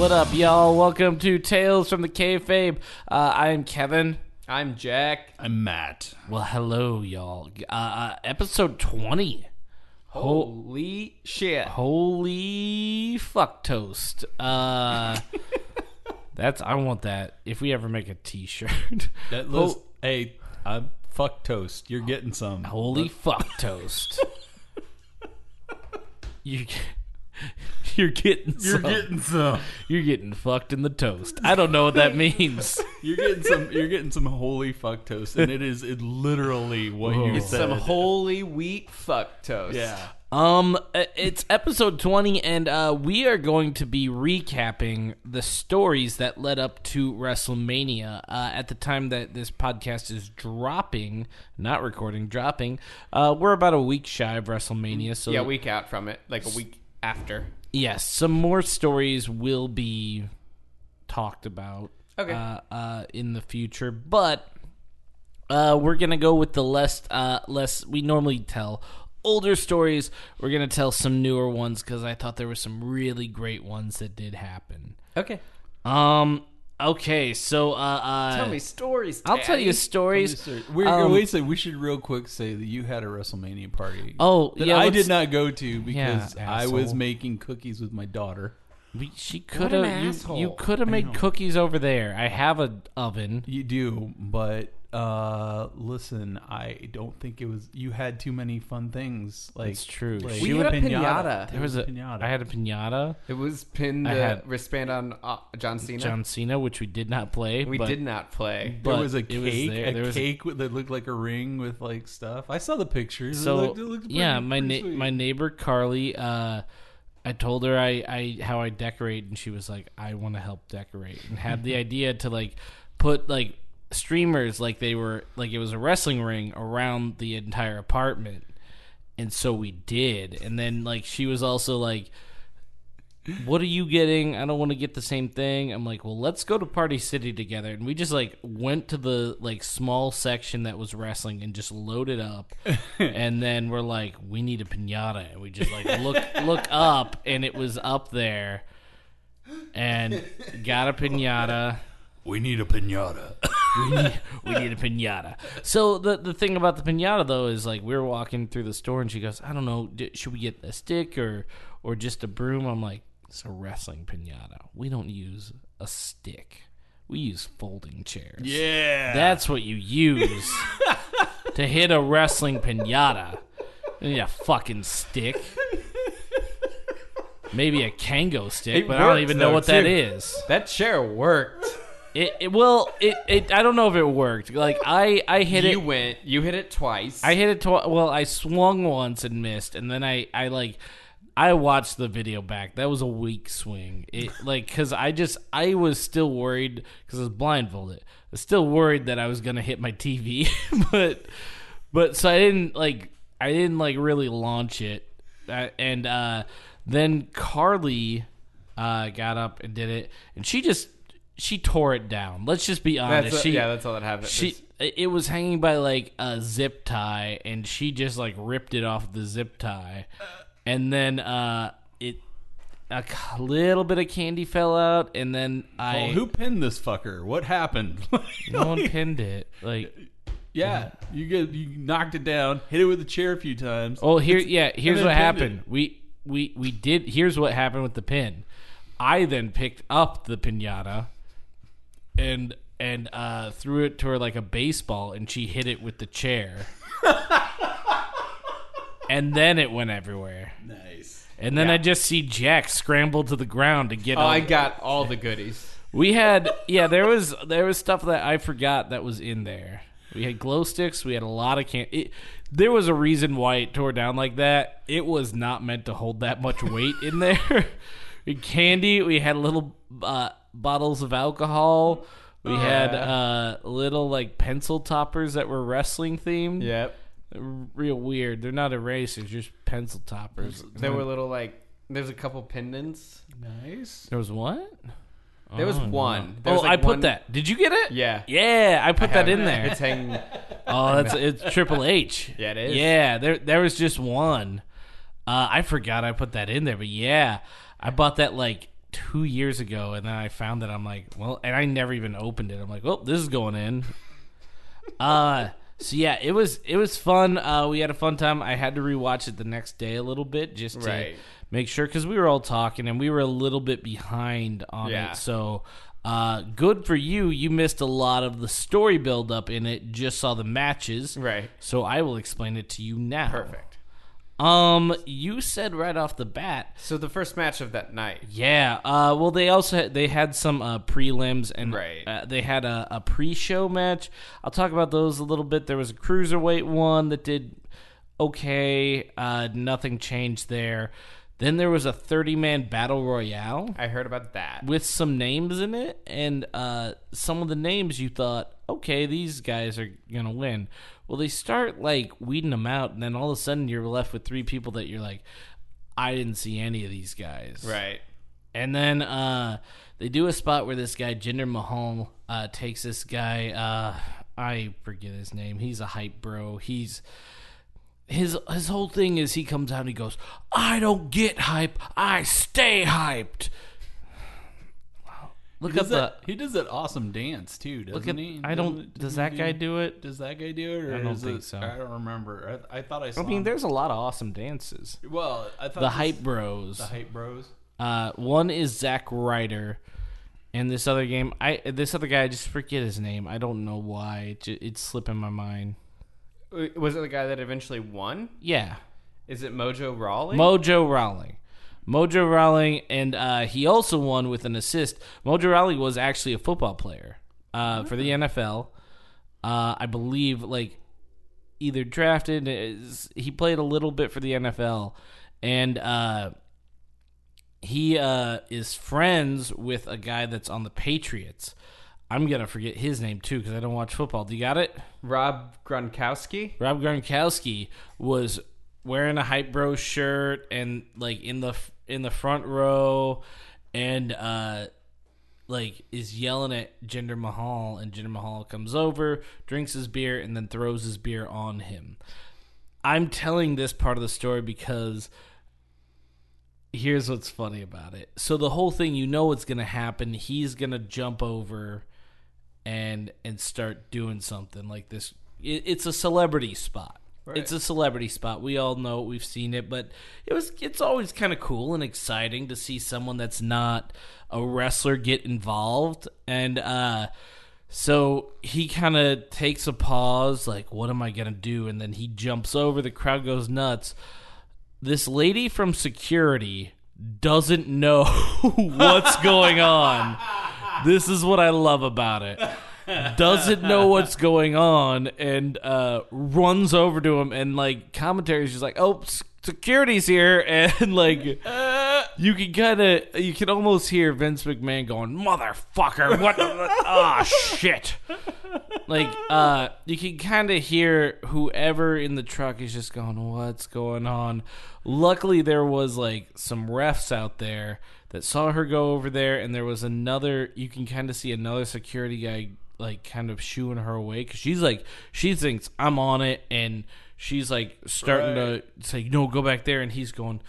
What up, y'all? Welcome to Tales from the Kayfabe. Uh, I'm Kevin. I'm Jack. I'm Matt. Well, hello, y'all. Uh, uh, episode 20. Holy shit. Holy fuck toast. Uh, that's, I want that if we ever make a t shirt. That list, hey, I'm fuck toast. You're getting some. Holy fuck toast. you, you're getting You're some. getting some. You're getting fucked in the toast. I don't know what that means. You're getting some. You're getting some holy fuck toast, and it is it literally what Whoa. you It's said. Some holy wheat fuck toast. yeah. Um, uh, it's episode 20, and uh, we are going to be recapping the stories that led up to WrestleMania. Uh, at the time that this podcast is dropping, not recording, dropping, uh, we're about a week shy of WrestleMania. So, Yeah, a week out from it. Like a week after. Yes, some more stories will be talked about Okay. uh, uh, in the future, but uh, we're gonna go with the less uh, less we normally tell older stories. We're gonna tell some newer ones because I thought there were some really great ones that did happen. Okay. Um. Okay. So. Uh. uh Tell me stories. I'll tell you Daddy. stories. We're, Um, wait a second. We should real quick say that you had a WrestleMania party. Oh, that yeah, I did not go to because Yeah, I was making cookies with my daughter. We, she could have. You, you could have made cookies over there. I have a oven. You do, but uh listen, I don't think it was. You had too many fun things. Like It's true. like We had a would- pinata. There was a. pinata. I had a pinata. It was pinned I the had- wristband on uh, John Cena. John Cena, which we did not play. we but- did not play. but there was a it was cake, there. a There was cake with, that looked like a ring with like stuff. I saw the pictures. So it looked, it looked pretty, yeah, my na- my neighbor Carly, uh, I told her I, I how I decorate, and she was like, I want to help decorate, and had the idea to like put like streamers like they were like it was a wrestling ring around the entire apartment, and so we did, and then like she was also like. What are you getting? I don't want to get the same thing. I'm like, well, let's go to Party City together, and we just like went to the like small section that was wrestling and just loaded up, and then we're like, we need a pinata, and we just like look look up, and it was up there, and got a pinata. we need a pinata. we need, we need a pinata. So the the thing about the pinata though is like we were walking through the store and she goes, I don't know, d- should we get a stick or or just a broom? I'm like, it's a wrestling pinata. We don't use a stick. We use folding chairs. yeah, That's what you use to hit a wrestling pinata. You need a fucking stick. Maybe a Kendo stick, It but I don't works, even know though, what that too. is. That chair worked. It, it well, it, it I don't know if it worked. Like I I hit you it. went. You hit it twice. I hit it twice. Well, I swung once and missed, and then I I like I watched the video back. That was a weak swing. It like because I just I was still worried because I was blindfolded. I was still worried that I was gonna hit my TV, but but so I didn't like I didn't like really launch it, uh, and uh, then Carly uh, got up and did it, and she just she tore it down. Let's just be honest. That's she, yeah. That's all that happened. she it was hanging by like a zip tie and she just like ripped it off the zip tie and then uh it a little bit of candy fell out and then i Well, who pinned this fucker? What happened? no one pinned it like yeah, you get you knocked it down, hit it with a chair a few times. oh here yeah here's what pinned happened we we we did here's what happened with the pin i then picked up the piñata and and uh threw it to her like a baseball and she hit it with the chair and then it went everywhere Nice. And then Yeah. I just see Jack scramble to the ground to get. Oh, I got all the goodies. we had yeah, there was there was stuff that I forgot that was in there. We had glow sticks. We had a lot of can. It, there was a reason why it tore down like that. It was not meant to hold that much weight in there. we had candy. We had a little uh, bottles of alcohol. We had uh, little like pencil toppers that were wrestling themed. Yep. Real weird. They're not erasers, just pencil toppers. There were little like. There's a couple pendants. Nice. There was what? There was Oh, one. There was, oh, like, I put one- that. Did you get it? Yeah. Yeah, I put that in there. It's hanging. Oh, that's it's Triple H. Yeah, it is. Yeah, there there was just one. Uh, I forgot I put that in there, but yeah, I bought that like two years ago, and then I found that I'm like, well, and I never even opened it. I'm like, well, this is going in. uh so yeah, it was it was fun. Uh, we had a fun time. I had to rewatch it the next day a little bit just to Right. make sure because we were all talking and we were a little bit behind on Yeah. it. So uh, good for you. You missed a lot of the story build up in it. Just saw the matches. Right. So I will explain it to you now. Perfect. Um, you said right off the bat. So the first match of that night. Yeah. Uh, well, they also had, they had some uh, prelims and Right. uh, they had a, a pre-show match. I'll talk about those a little bit. There was a cruiserweight one that did okay. Uh, nothing changed there. Then there was a 30-man battle royale I heard about that. with some names in it, and uh, some of the names you thought, okay, these guys are gonna win. Well, they start like weeding them out, and then all of a sudden you're left with three people that you're like, I didn't see any of these guys. Right. And then uh, they do a spot where this guy Jinder Mahal uh, takes this guy. Uh, I forget his name. He's a hype bro. He's his his whole thing is he comes out and he goes, "I don't get hype. I stay hyped." Wow. Look at up the. that, he does that awesome dance too, doesn't Look at. he? I Doesn't don't. it- Does doesn't that he guy do it? Does that guy do it? Or I don't think it- so. I don't remember. I, I thought I saw. I mean, him- there's a lot of awesome dances. well, I thought The this- hype bros. the hype bros. Uh, one is Zack Ryder, and this other game, I this other guy, I just forget his name. I don't know why. It it's slipping my mind. Was it the guy that eventually won? Yeah, Is it Mojo Rawley? Mojo Rawley. Mojo Rawley, and uh, he also won with an assist. Mojo Rawley was actually a football player uh, for the NFL. Uh, I believe, like either drafted. is- He played a little bit for the NFL, and uh, he uh, is friends with a guy that's on the Patriots. I'm gonna forget his name too because I don't watch football. Do you got it? Rob Gronkowski? Rob Gronkowski was wearing a hype bro shirt and like in the in the front row and uh like is yelling at Jinder Mahal and Jinder Mahal comes over, drinks his beer and then throws his beer on him. I'm telling this part of the story because here's what's funny about it. So the whole thing you know what's going to happen, he's going to jump over and and start doing something like this. It, it's a celebrity spot. It's a celebrity spot. We all know it. We've seen it, but it was. It's always kind of cool and exciting to see someone that's not a wrestler get involved. And uh, so he kind of takes a pause, like, "What am I gonna do?" And then he jumps over. The crowd goes nuts. This lady from security doesn't know what's going on. This is what I love about it. Doesn't know what's going on and uh, runs over to him and like commentary is just like oh security's here. And like you can kind of you can almost hear vince mcmahon going motherfucker what ah shit. Like uh you can kind of hear whoever in the truck is just going what's going on? Luckily there was like some refs out there that saw her go over there and there was another you can kind of see another security guy like kind of shooing her away because she's like she thinks i'm on it and she's like starting to say no go back there and he's going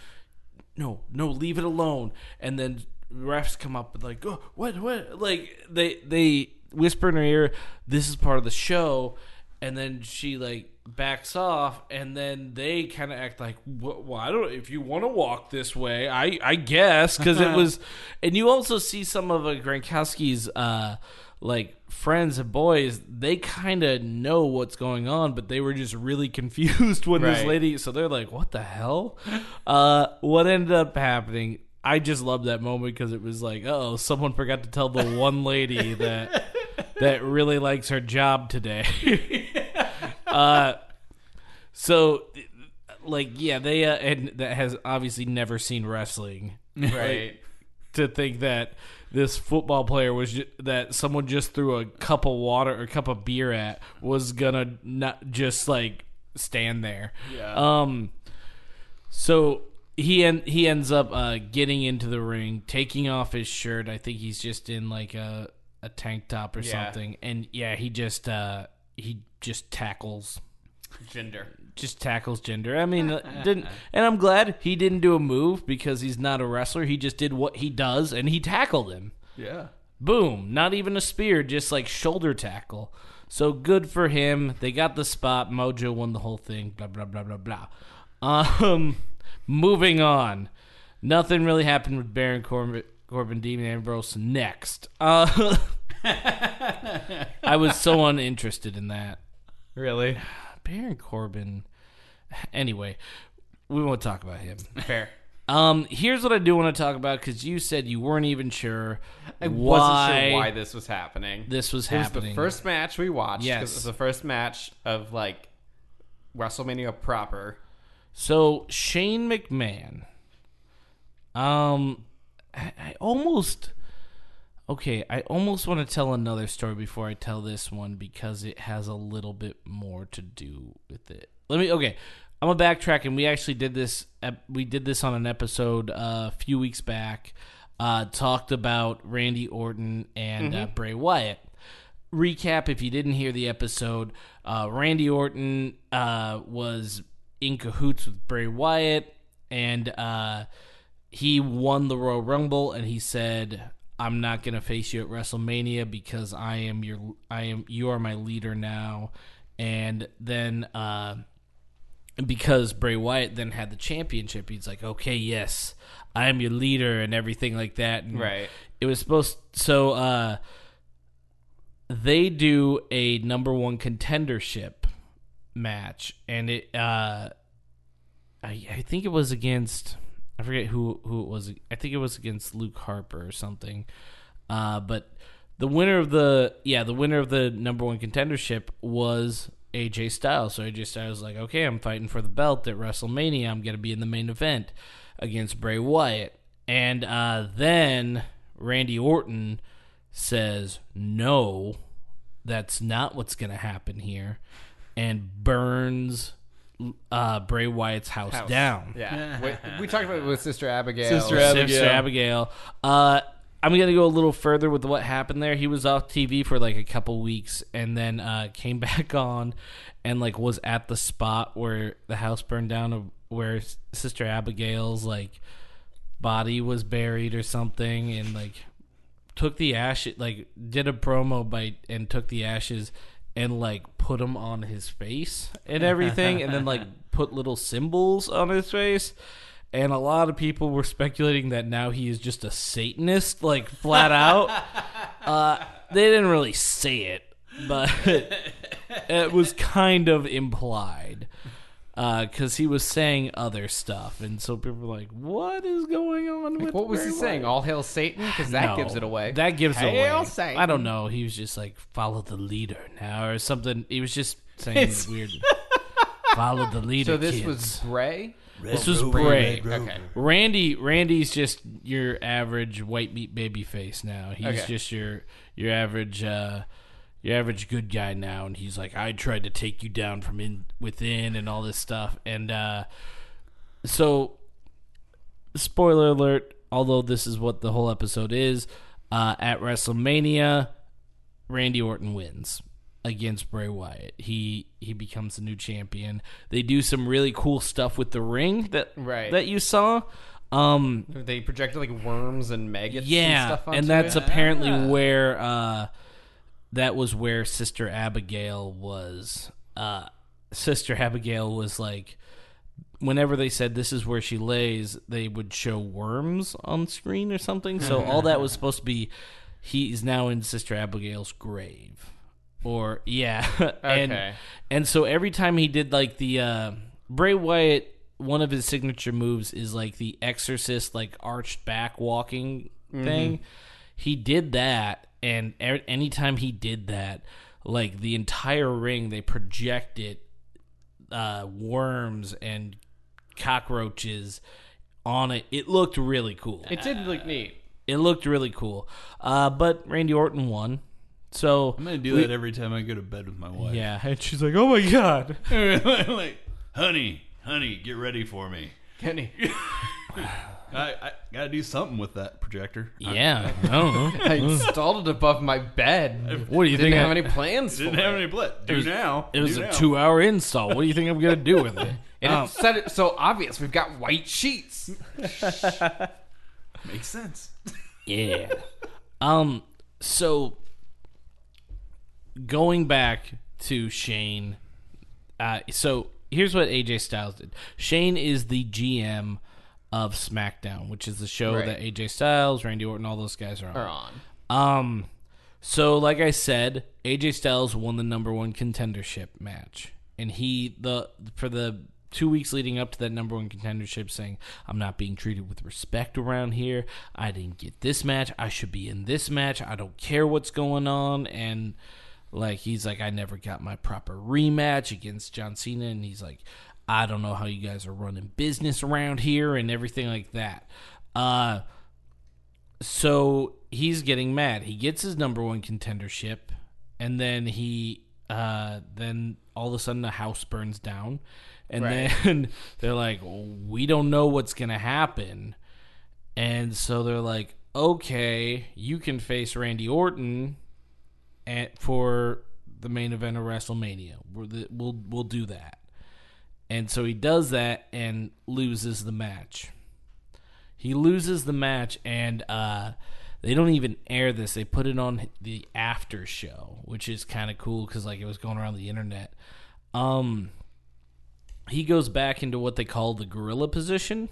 no, no, leave it alone. And then refs come up and like, oh, what, what? Like they they whisper in her ear, this is part of the show, and then she like backs off, and then they kind of act like, well, I don't. If you want to walk this way, I I guess. Because it was, and you also see some of uh, Gronkowski's uh like friends and boys they kind of know what's going on but they were just really confused when this lady so they're like what the hell? Uh what ended up happening i just loved that moment because it was like oh someone forgot to tell the one lady that that really likes her job today uh so like yeah they uh, and that has obviously never seen wrestling Right. to think that this football player was ju- that someone just threw a cup of water or a cup of beer at was gonna not just like stand there. Yeah. Um. So he en- he ends up uh, getting into the ring, taking off his shirt. I think he's just in like a a tank top or Yeah. something, and yeah, he just uh he just tackles Jinder. just tackles Jinder. I mean, uh, didn't, and I'm glad he didn't do a move because he's not a wrestler. He just did what he does, and he tackled him. Yeah. Boom! Not even a spear, just like shoulder tackle. So good for him. They got the spot. Mojo won the whole thing. Blah blah blah blah blah. Um, moving on. Nothing really happened with Baron Corbin. Corbin Dean Ambrose next. Uh, I was so uninterested in that. Really? Baron Corbin. Anyway, we won't talk about him. Fair. Um, here's what I do want to talk about because you said you weren't even sure I why, wasn't sure why this was happening. this was it was happening. the first match we watched. Yes. It was the first match of like WrestleMania proper. So Shane McMahon. Um, I, I almost. Okay, I almost want to tell another story before I tell this one because it has a little bit more to do with it. Let me. Okay, I'm gonna backtrack, and we actually did this. We did this on an episode uh, a few weeks back. Uh, talked about Randy Orton and uh, Bray Wyatt. Recap: If you didn't hear the episode, uh, Randy Orton uh, was in cahoots with Bray Wyatt, and uh, he won the Royal Rumble, and he said, "I'm not going to face you at WrestleMania because I am your, I am, you are my leader now." And then, uh, because Bray Wyatt then had the championship, he's like, "Okay, yes, I am your leader," and everything like that. And Right. It was supposed so. uh They do a number one contendership match, and it. uh I, I think it was against I forget who who it was. I think it was against Luke Harper or something. Uh, but the winner of the yeah the winner of the number one contendership was AJ Styles. So AJ Styles was like, okay, I'm fighting for the belt at WrestleMania. I'm gonna be in the main event against Bray Wyatt, and uh, then Randy Orton says no, that's not what's gonna happen here, and burns uh, Bray Wyatt's house, House. down. Yeah. we, we talked about it with Sister Abigail. Sister Abigail. Sister Abigail. Uh, I'm gonna go a little further with what happened there. He was off TV for like a couple weeks, and then uh, came back on, and like was at the spot where the house burned down, of where Sister Abigail's like body was buried or something, and like took the ashes, like did a promo by and took the ashes and like put them on his face and everything, and then like put little symbols on his face. And a lot of people were speculating that now he is just a Satanist, like flat out. uh, they didn't really say it, but it was kind of implied because he was saying other stuff, and so people were like, "What is going on with What was Bray he saying? All hail Satan? Because that No, gives it away. That gives it Hail away. Satan. I don't know. He was just like follow the leader now or something. He was just saying It's- weird. follow the leader. so this kids. was Bray? this was Bray. Okay. Randy Randy's just your average white meat baby face now. He's Okay. just your your average uh your average good guy now and he's like I tried to take you down from in within and all this stuff and uh so spoiler alert although this is what the whole episode is uh at WrestleMania Randy Orton wins against Bray Wyatt. He he becomes the new champion. They do some really cool stuff with the ring that Right. that you saw. Um They projected like worms and maggots and yeah, onto and that's it. apparently Ah. where uh that was where Sister Abigail was uh Sister Abigail was like whenever they said this is where she lays, they would show worms on screen or something. So all that was supposed to be he's now in Sister Abigail's grave. Or yeah. and Okay. and so every time he did like the uh Bray Wyatt one of his signature moves is like the exorcist like arched back walking thing. He did that and er- anytime he did that like the entire ring they projected uh worms and cockroaches on it. It looked really cool. It did look neat. It looked really cool. Uh, but Randy Orton won. So I'm gonna do we- that every time I go to bed with my wife. Yeah, and she's like, "Oh my god." like, honey, honey, get ready for me. Kenny. I, I gotta do something with that projector. Yeah, I don't know. I installed it above my bed. What do you Didn't think? have I- any plans for Didn't it. have any blit. Do was- now. It was Do a now. two-hour install. What do you think I'm gonna do with it? And Um, it said it so obvious. We've got white sheets. Makes sense. Yeah. Um. So going back to Shane, uh, so here's what AJ Styles did. Shane is the GM of SmackDown, which is the show Right. that AJ Styles, Randy Orton, all those guys are on. Are on. Um, so like I said, AJ Styles won the number one contendership match, and he the for the two weeks leading up to that number one contendership, saying, "I'm not being treated with respect around here. I didn't get this match. I should be in this match. I don't care what's going on." And like he's like, "I never got my proper rematch against John Cena," and he's like, "I don't know how you guys are running business around here and everything like that." Uh so he's getting mad. He gets his number one contendership, and then he uh then all of a sudden the house burns down, and Right. then they're like, we don't know what's gonna happen, and so they're like, okay, you can face Randy Orton, at for the main event of WrestleMania. The, we'll we'll do that, and so he does that and loses the match. He loses the match, and uh, they don't even air this. They put it on the after show, which is kind of cool because like it was going around the internet. Um, he goes back into what they call the gorilla position.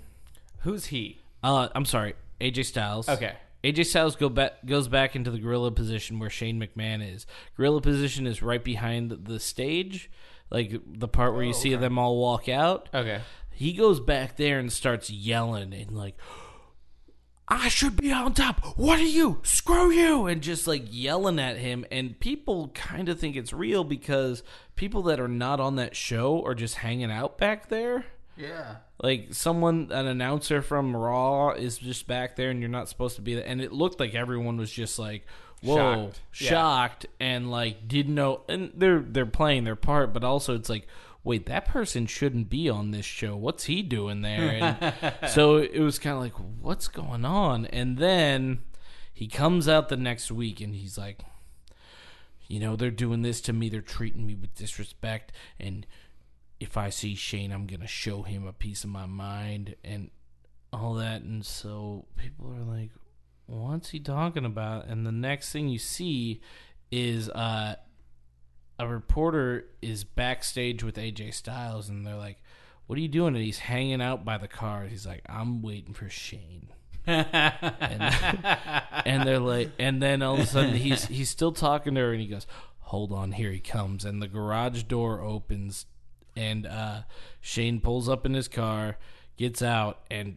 Who's he? Uh, I'm sorry, AJ Styles. Okay. AJ Styles go back goes back into the gorilla position where Shane McMahon is. Gorilla position is right behind the stage, like the part where you oh, see them all walk out. Okay. He goes back there and starts yelling and like, I should be on top. What are you? Screw you! And just like yelling at him. And people kind of think it's real because people that are not on that show are just hanging out back there. Yeah. Like someone, an announcer from Raw is just back there, and you're not supposed to be there. And it looked like everyone was just like, "Whoa, Shocked. shocked," Yeah. and like didn't know. And they're they're playing their part, but also it's like, wait, that person shouldn't be on this show. What's he doing there? And so it was kind of like, what's going on? And then he comes out the next week, and he's like, you know, they're doing this to me. They're treating me with disrespect. And if I see Shane, I'm going to show him a piece of my mind and all that. And so people are like, what's he talking about? And the next thing you see is uh, a reporter is backstage with AJ Styles. And they're like, what are you doing? And he's hanging out by the car. He's like, I'm waiting for Shane and, and they're like, and then all of a sudden he's he's still talking to her, and he goes, "Hold on, here he comes." And the garage door opens, and uh, Shane pulls up in his car, gets out, and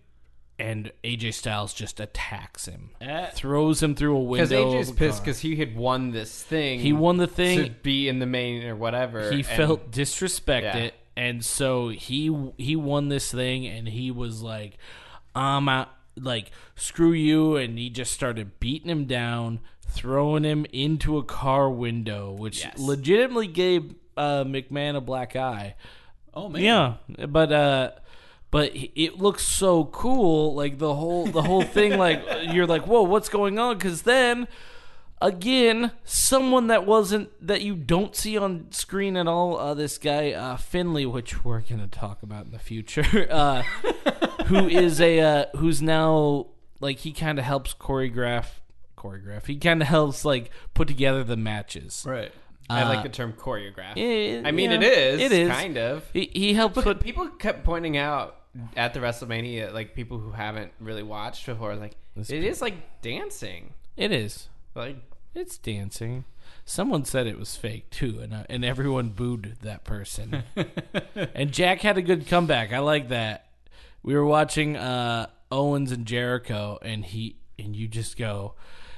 and AJ Styles just attacks him, throws him through a window. Because. AJ's pissed because he had won this thing. He won the thing to be in the main or whatever. He and- felt disrespected, Yeah. and so he he won this thing, and he was like, "I'm out." Like screw you, and he just started beating him down, throwing him into a car window, which Yes. legitimately gave uh, McMahon a black eye. Oh man. Yeah, but uh, but it looks so cool. Like the whole the whole thing. Like you're like, whoa, what's going on? Because then again, someone that wasn't that you don't see on screen at all. Uh, this guy uh, Finlay, which we're gonna talk about in the future, uh, who is a uh, who's now like he kind of helps choreograph choreograph. He kind of helps like put together the matches. Right. I Uh, like the term choreograph. eh, I mean, yeah, it is. It is kind of. He, he helps But put people kept pointing out at the WrestleMania, like people who haven't really watched before, like This it is like dancing. it is. Like It's dancing. Someone said it was fake too, and uh, and everyone booed that person. and Jack had a good comeback. I like that. We were watching uh, Owens and Jericho, and he and you just go,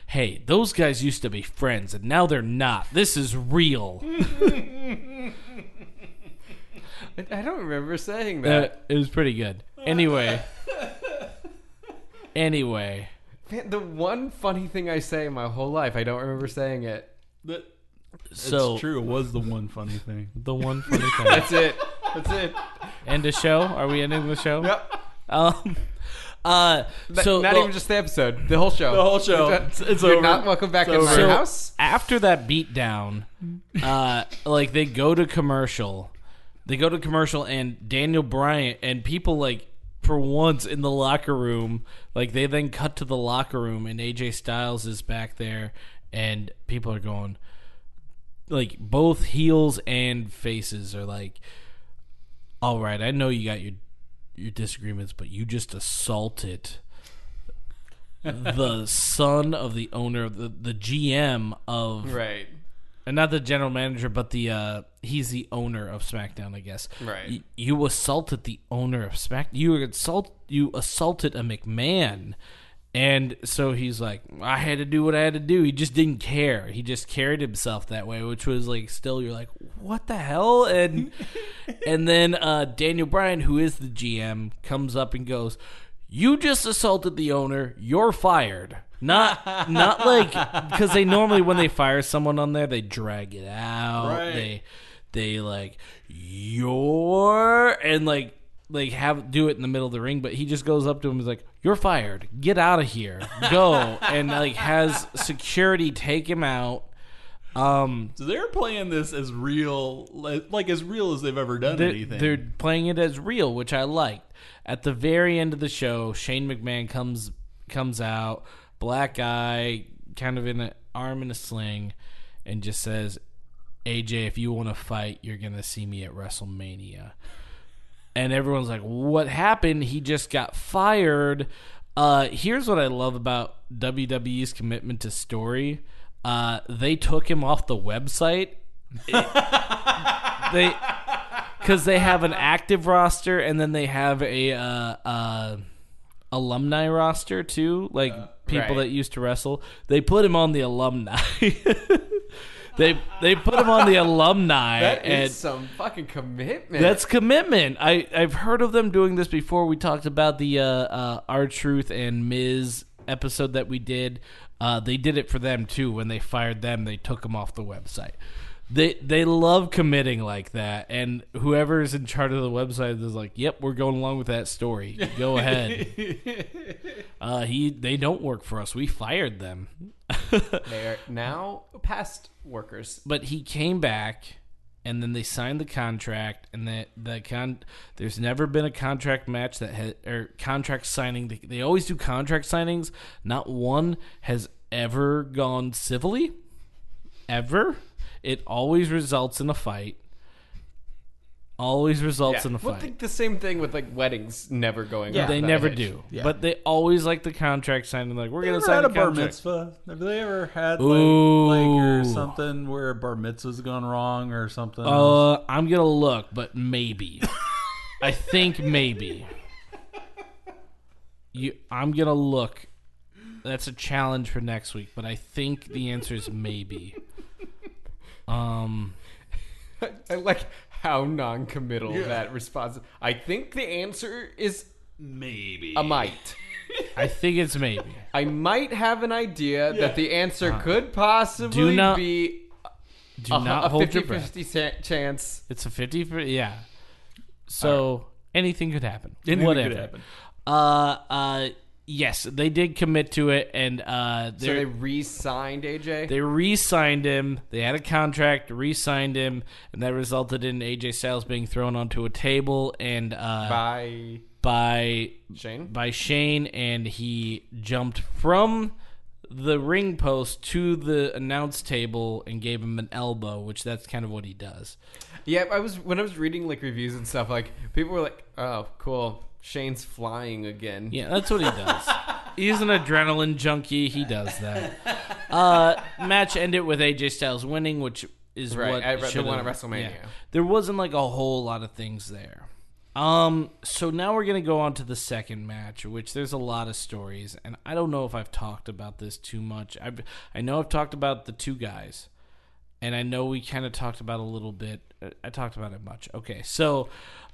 "Hey, those guys used to be friends, and now they're not. This is real." I don't remember saying Uh, that. it was pretty good. Anyway, anyway, Man, the one funny thing I say in my whole life, I don't remember saying it. That, so it's true. It was the one funny thing. the one funny thing. That's it. That's it. End the show. Are we ending the show? Yep. Um, Uh, so not well, even just the episode, the whole show. The whole show. You're, It's- it's you're over. not welcome back It's in my so house. after that beatdown, uh, like they go to commercial, they go to commercial, and Daniel Bryan and people like for once in the locker room, like they then cut to the locker room, and AJ Styles is back there, and people are going, like both heels and faces are like, all right, I know you got your your disagreements, but you just assaulted the son of the owner of the, the GM of Right. And not the general manager, but the uh he's the owner of SmackDown, I guess. Right. Y- you assaulted the owner of Smack. You assault you assaulted a McMahon, and so he's like, I had to do what I had to do. He just didn't care. He just carried himself that way, which was like still you're like, what the hell? And and then uh Daniel Bryan, who is the GM, comes up and goes. You just assaulted the owner. You're fired. Not not like because they normally when they fire someone on there they drag it out. Right. They they like you're and like like have do it in the middle of the ring, but he just goes up to him and is like, "You're fired. Get out of here. Go." and like has security take him out. Um So they're playing this as real, like, like as real as they've ever done they're, anything. they're playing it as real, which I liked. At the very end of the show, Shane McMahon comes comes out, black guy, kind of in an arm in a sling, and just says, "AJ, if you want to fight, you're gonna see me at WrestleMania." And everyone's like, "What happened? He just got fired." Uh, here's what I love about WWE's commitment to story. Uh, they took him off the website. they because they have an active roster and then they have a uh, uh, alumni roster too, like people right. that used to wrestle. They put him on the alumni. they they put him on the alumni, That and some fucking commitment. that's commitment. I I've heard of them doing this before. We talked about the uh, uh, R-Truth and Miz episode that we did. Uh, they did it for them too. When they fired them, they took them off the website. They they love committing like that, and whoever's in charge of the website is like, "Yep, we're going along with that story. Go ahead." uh, he they don't work for us. We fired them. they are now past workers. but he came back and then they signed the contract and that the con there's never been a contract match that had or contract signing they, they always do contract signings not one has ever gone civilly ever it always results in a fight always results in a Well, fight think the same thing with like weddings never going. Yeah. off they the never hitch. do Yeah. but they always like the contract signing like we're They gonna ever sign had a a bar contract mitzvah? Have they ever had like, like or something where a bar mitzvah's gone wrong or something? Uh, I'm gonna look, but maybe. I think maybe. You, I'm gonna look. That's a challenge for next week, but I think the answer is maybe. Um, I like how non-committal that response. is. I think the answer is maybe. a might. I think it's maybe. I might have an idea that the answer could possibly Uh, Do not- be Do a, not a hold your breath. 50-50 chance. It's a 50 yeah. So anything could happen. Anything Whatever. could happen. Uh, uh, yes, they did commit to it, and uh, So they're- re-signed AJ. They re-signed him. They had a contract, re-signed him, and that resulted in AJ Styles being thrown onto a table and uh, by by Shane. by Shane, and he jumped from the ring post to the announce table and gave him an elbow, which that's kind of what he does. Yeah, I was when I was reading like reviews and stuff. Like people were like, "Oh, cool, Shane's flying again." Yeah, that's what he does. He's an adrenaline junkie. He does that. Uh, match ended with AJ Styles winning, which is Right, what at the one at WrestleMania. There wasn't like a whole lot of things there. Um, so now we're gonna go on to the second match, which there's a lot of stories, and I don't know if I've talked about this too much. I've I know I've talked about the two guys, and I know we kind of talked about a little bit. uh, I talked about it much. Okay, so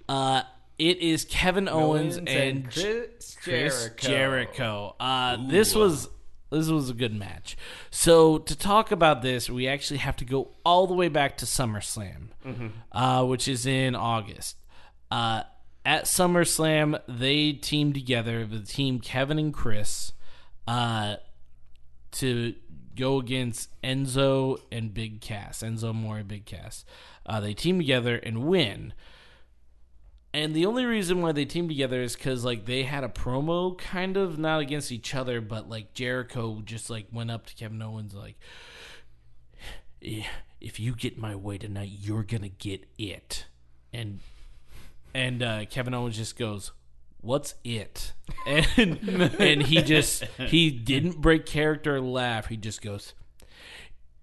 uh, it is Kevin Owens, and Chris Chris Jericho. Jericho. Uh, this was this was a good match. So to talk about this, we actually have to go all the way back to SummerSlam, uh, which is in August. Uh, at SummerSlam, they teamed together, the team Kevin and Chris, uh, to go against Enzo and Big Cass, Enzo and Big Cass. Uh, they team together and win. And the only reason why they teamed together is because like they had a promo kind of not against each other, but like Jericho just like went up to Kevin Owens like, "Eh, if you get my way tonight, you're gonna get it. And and uh, Kevin Owens just goes, "What's it?" And and he just he didn't break character or laugh. He just goes,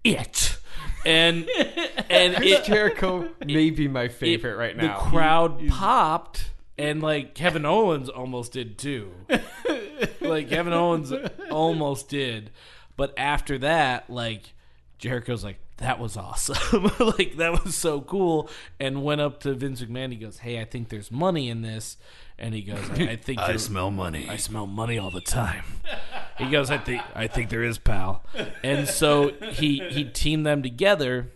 "It." And and Chris it, Jericho may be my it- favorite right now. the now. crowd popped, and like Kevin Owens almost did too. like Kevin Owens almost did, but after that, like Jericho's like that was awesome, like that was so cool, and went up to Vince McMahon. He goes, "Hey, I think there's money in this," and he goes, "I, I think there- smell money. I smell money all the time. He goes, I think I think there is, pal. And so he he teamed them together.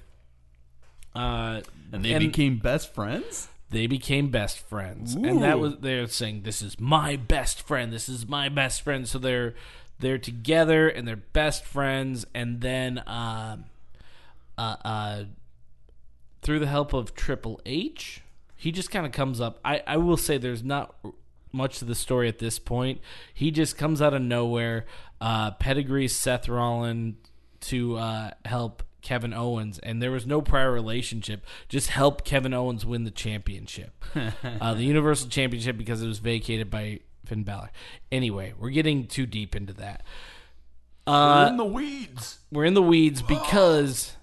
Uh, and they became best friends. they became best friends, and that was they're saying this is my best friend. This is my best friend. So they're they're together and they're best friends, and then uh, uh, uh, through the help of Triple H, he just kind of comes up. I I will say there's not much to the story at this point. He just comes out of nowhere, uh, pedigrees Seth Rollins to uh, help Kevin Owens, and there was no prior relationship. Just help Kevin Owens win the championship, uh, the Universal Championship, because it was vacated by Finn Balor. Anyway, we're getting too deep into that. Uh, we're in the weeds. we're in the weeds because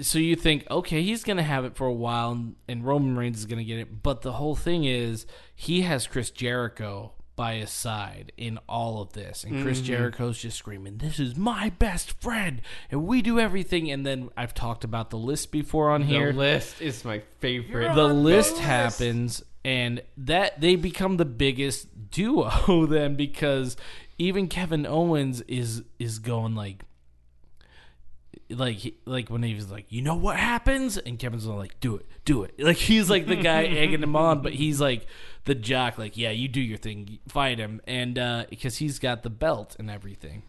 so you think okay he's gonna have it for a while and, and roman reigns is gonna get it but the whole thing is he has chris jericho by his side in all of this and chris mm-hmm. jericho's just screaming this is my best friend and we do everything and then i've talked about the list before on the here. The list is my favorite. the list. happens and that they become the biggest duo then because even Kevin Owens is is going like like he- like when he was like you know what happens? And Kevin's like do it do it. Like he's like the guy egging him on but he's like the jock like yeah you do your thing fight him. And uh because he's got the belt and everything.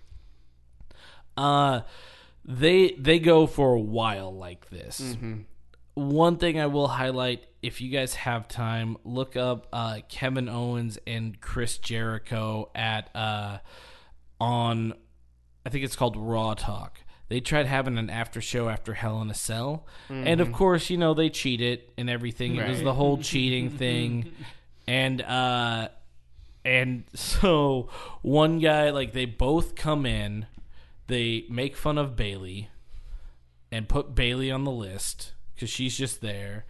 Uh they they go for a while like this. One thing I will highlight, if you guys have time, look up uh, Kevin Owens and Chris Jericho at uh, on, I think it's called Raw Talk. They tried having an after show after Hell in a Cell, and of course, you know they cheated and everything. It was the whole cheating thing, and uh, and so one guy like they both come in, they make fun of Bayley, and put Bayley on the list because she's just there,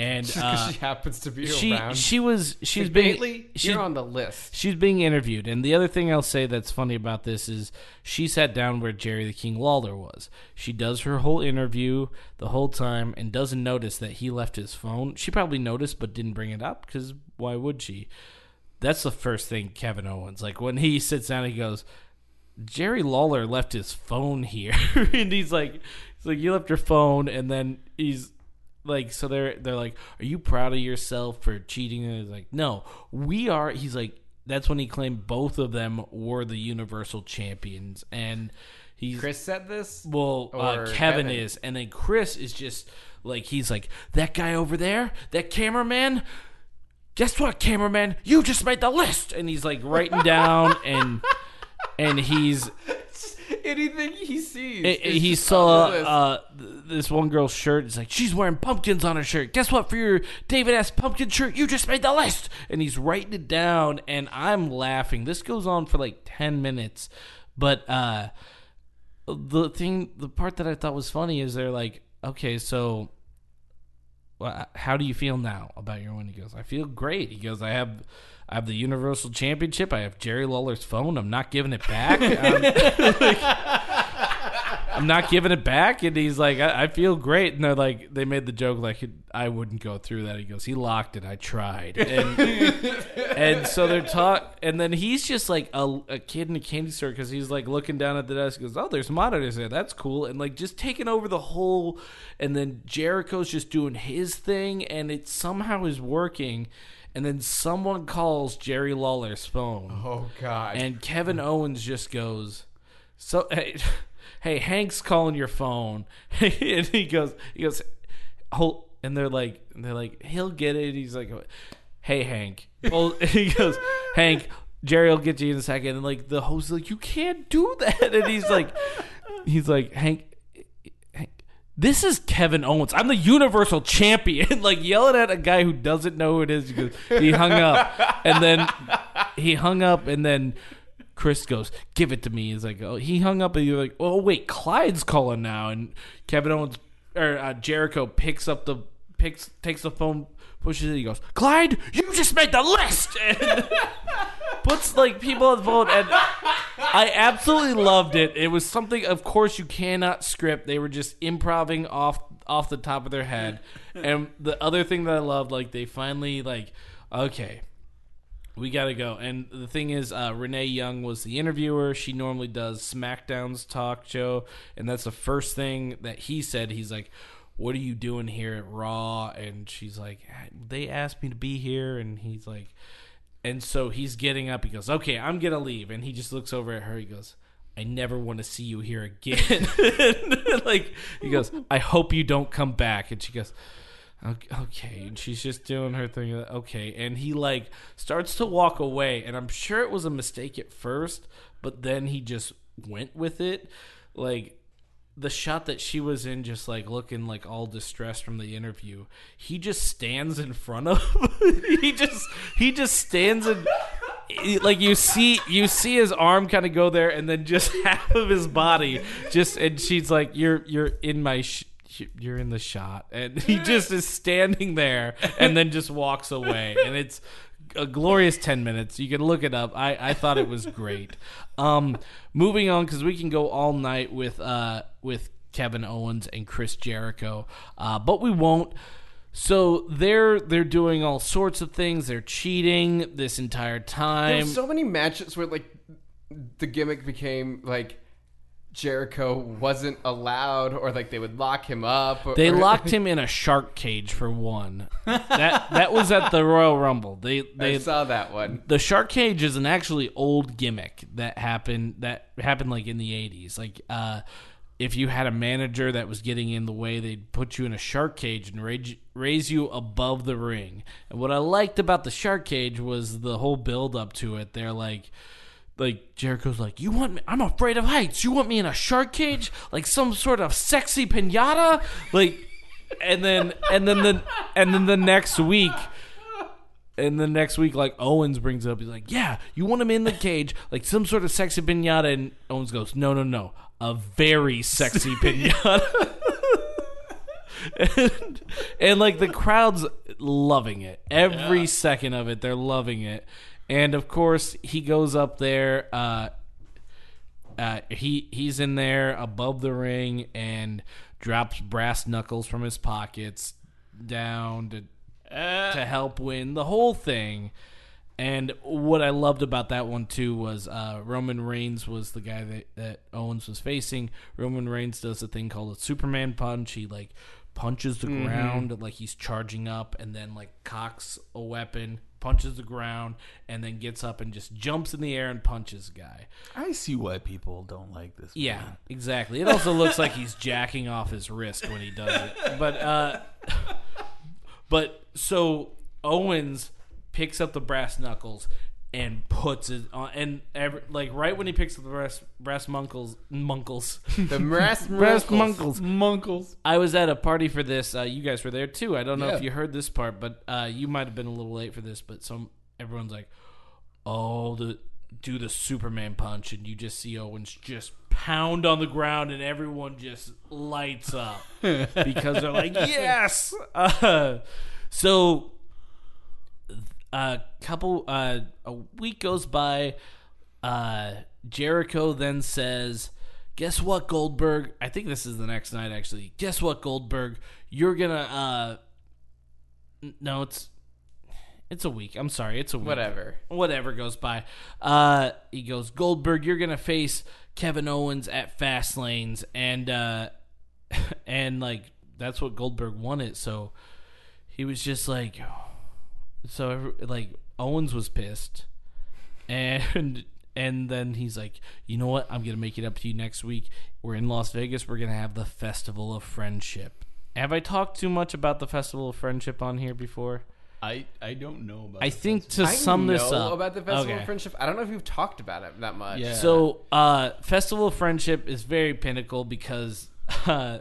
and uh, she happens to be she around. she was she's Like, being Bayley, she- you're on the list. she's being interviewed, and the other thing I'll say that's funny about this is she sat down where Jerry the King Lawler was. She does her whole interview the whole time and doesn't notice that he left his phone. She probably noticed but didn't bring it up because why would she? That's the first thing Kevin Owens like when he sits down. He goes, Jerry Lawler left his phone here, and he's like, he's like, you left your phone, and then he's like, so they're they're like, are you proud of yourself for cheating? And he's like, no, we are. He's like, that's when he claimed both of them were the Universal champions, and he's Chris said this. well, uh, Kevin, Kevin. is, and then Chris is just like he's like that guy over there, that cameraman. Guess what, cameraman? You just made the list, and he's like writing down and and he's Anything he sees. it- is he saw on the list. uh, this one girl's shirt. It's like she's wearing pumpkins on her shirt. Guess what? For your David S. Pumpkin shirt, you just made the list, and he's writing it down. And I'm laughing. This goes on for like ten minutes, but uh, the thing, the part that I thought was funny is they're like, okay, so. Well, how do you feel now about your win? He goes, I feel great. He goes, I have, I have the Universal Championship. I have Jerry Lawler's phone. I'm not giving it back. Um, I'm, I'm not giving it back. And he's like, I, I feel great. And they're like, they made the joke like I wouldn't go through that. He goes, he locked it. I tried. And and so they're talk. And then he's just like a, a kid in a candy store because he's like looking down at the desk. He goes, oh, there's monitors there. That's cool. And like just taking over the whole. And then Jericho's just doing his thing, and it somehow is working. And then someone calls Jerry Lawler's phone, Oh God. and Kevin Owens just goes, "So hey, hey Hank's calling your phone," and he goes, he goes, hold, and they're like, they're like, he'll get it. He's like, "Hey Hank," well, he goes, "Hank." Jerry will get you in a second, and like the host is like, you can't do that, and he's like, he's like, Hank, this is Kevin Owens. I'm the Universal Champion. like yelling at a guy who doesn't know who it is. because he hung up, and then he hung up, and then Chris goes, "Give it to me." He's like, "Oh." He hung up, and you're like, "Oh wait, Clyde's calling now." And Kevin Owens or uh, Jericho picks up the picks takes the phone, pushes it. He goes, "Clyde, you just made the list." And puts like people on the phone and I absolutely loved it. It was something of course you cannot script. They were just improvising off off the top of their head. And the other thing that I loved like they finally like okay, we got to go. And the thing is, uh, Renee Young was the interviewer. She normally does SmackDown's talk show, and that's the first thing that he said. He's like, "What are you doing here at Raw?" And she's like, "They asked me to be here," and he's like, and so he's getting up. He goes, "Okay, I'm gonna leave," and he just looks over at her. He goes. I never want to see you here again. like he goes, I hope you don't come back. And she goes, "Ok- okay and she's just doing her thing okay and he like starts to walk away and i'm sure it was a mistake at first but then he just went with it like the shot that she was in just like looking like all distressed from the interview he just stands in front of he just he just stands in like you see you see his arm kind of go there and then just half of his body just and she's like you're you're in my sh- you're in the shot. And he just is standing there and then just walks away. And it's a glorious 10 minutes. You can look it up. I i thought it was great. Um moving on because we can go all night with uh with kevin owens and chris jericho uh but we won't so they're they're doing all sorts of things they're cheating this entire time There's so many matches where like the gimmick became like Jericho wasn't allowed, or like they would lock him up. Or, They locked him in a shark cage for one. That that was at the Royal Rumble. They I they saw that one. the shark cage is an actually old gimmick that happened that happened like in the 80s. Like uh if you had a manager that was getting in the way, they'd put you in a shark cage and raise, raise you above the ring. And what I liked about the shark cage was the whole build up to it. They're like like Jericho's like, "You want me? I'm afraid of heights. You want me in a shark cage, like some sort of sexy pinata?" Like, and then and then the and then the next week, and the next week, like Owens brings up. He's like, "Yeah, you want him in the cage, like some sort of sexy pinata?" And Owens goes, "No, no, no, a very sexy pinata." and, and like the crowd's loving it every second of it they're loving it and of course he goes up there uh uh, he he's in there above the ring and drops brass knuckles from his pockets down to to help win the whole thing. And what I loved about that one too was uh, Roman Reigns was the guy that, that Owens was facing. Roman Reigns does a thing called a Superman punch. He like punches the ground like he's charging up, and then like cocks a weapon, punches the ground, and then gets up and just jumps in the air and punches a guy. I see why people don't like this. Yeah, man. exactly. It also looks like he's jacking off his wrist when he does it. But uh but so Owens picks up the brass knuckles and puts it on and every, like right when he picks up the brass brass munkles munkles The brass brass munkles. munkles Munkles. I was at a party for this. Uh, you guys were there too. I don't know if you heard this part, but uh, you might have been a little late for this. But some everyone's like, "Oh, the do the Superman punch," and you just see Owens just pound on the ground, and everyone just lights up because they're like, "Yes!" Uh, so a couple uh, a week goes by. Uh, Jericho then says, "Guess what, Goldberg? I think this is the next night. Actually, guess what, Goldberg? You're gonna uh, no, it's it's a week. I'm sorry, it's a week. Whatever. Whatever goes by. Uh, he goes, Goldberg, you're gonna face Kevin Owens at Fast Lanes, and uh, and like that's what Goldberg wanted. So he was just like, so like Owens was pissed, and and then he's like, you know what? I'm gonna make it up to you next week. We're in Las Vegas. We're gonna have the Festival of Friendship. Have I talked too much about the Festival of Friendship on here before? I I don't know about. I the think festival. to I sum know this up about the Festival Okay. of Friendship. I don't know if you've talked about it that much. Yeah. So, uh, Festival of Friendship is very pinnacle because uh,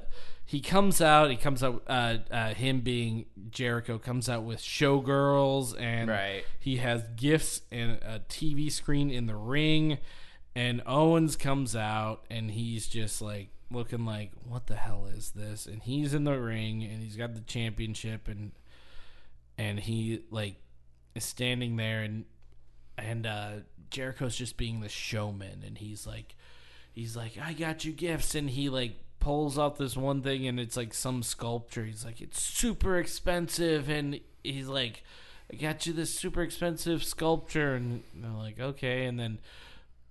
he comes out. He comes out. Uh, uh, him being Jericho comes out with showgirls, and Right. he has gifts and a TV screen in the ring. And Owens comes out, and he's just like looking like, "What the hell is this?" And he's in the ring, and he's got the championship, and and he like is standing there, and and uh, Jericho's just being the showman, and he's like, he's like, I got you gifts, and he like pulls off this one thing, and it's like some sculpture. He's like, it's super expensive, and he's like, I got you this super expensive sculpture, and they're like, okay, and then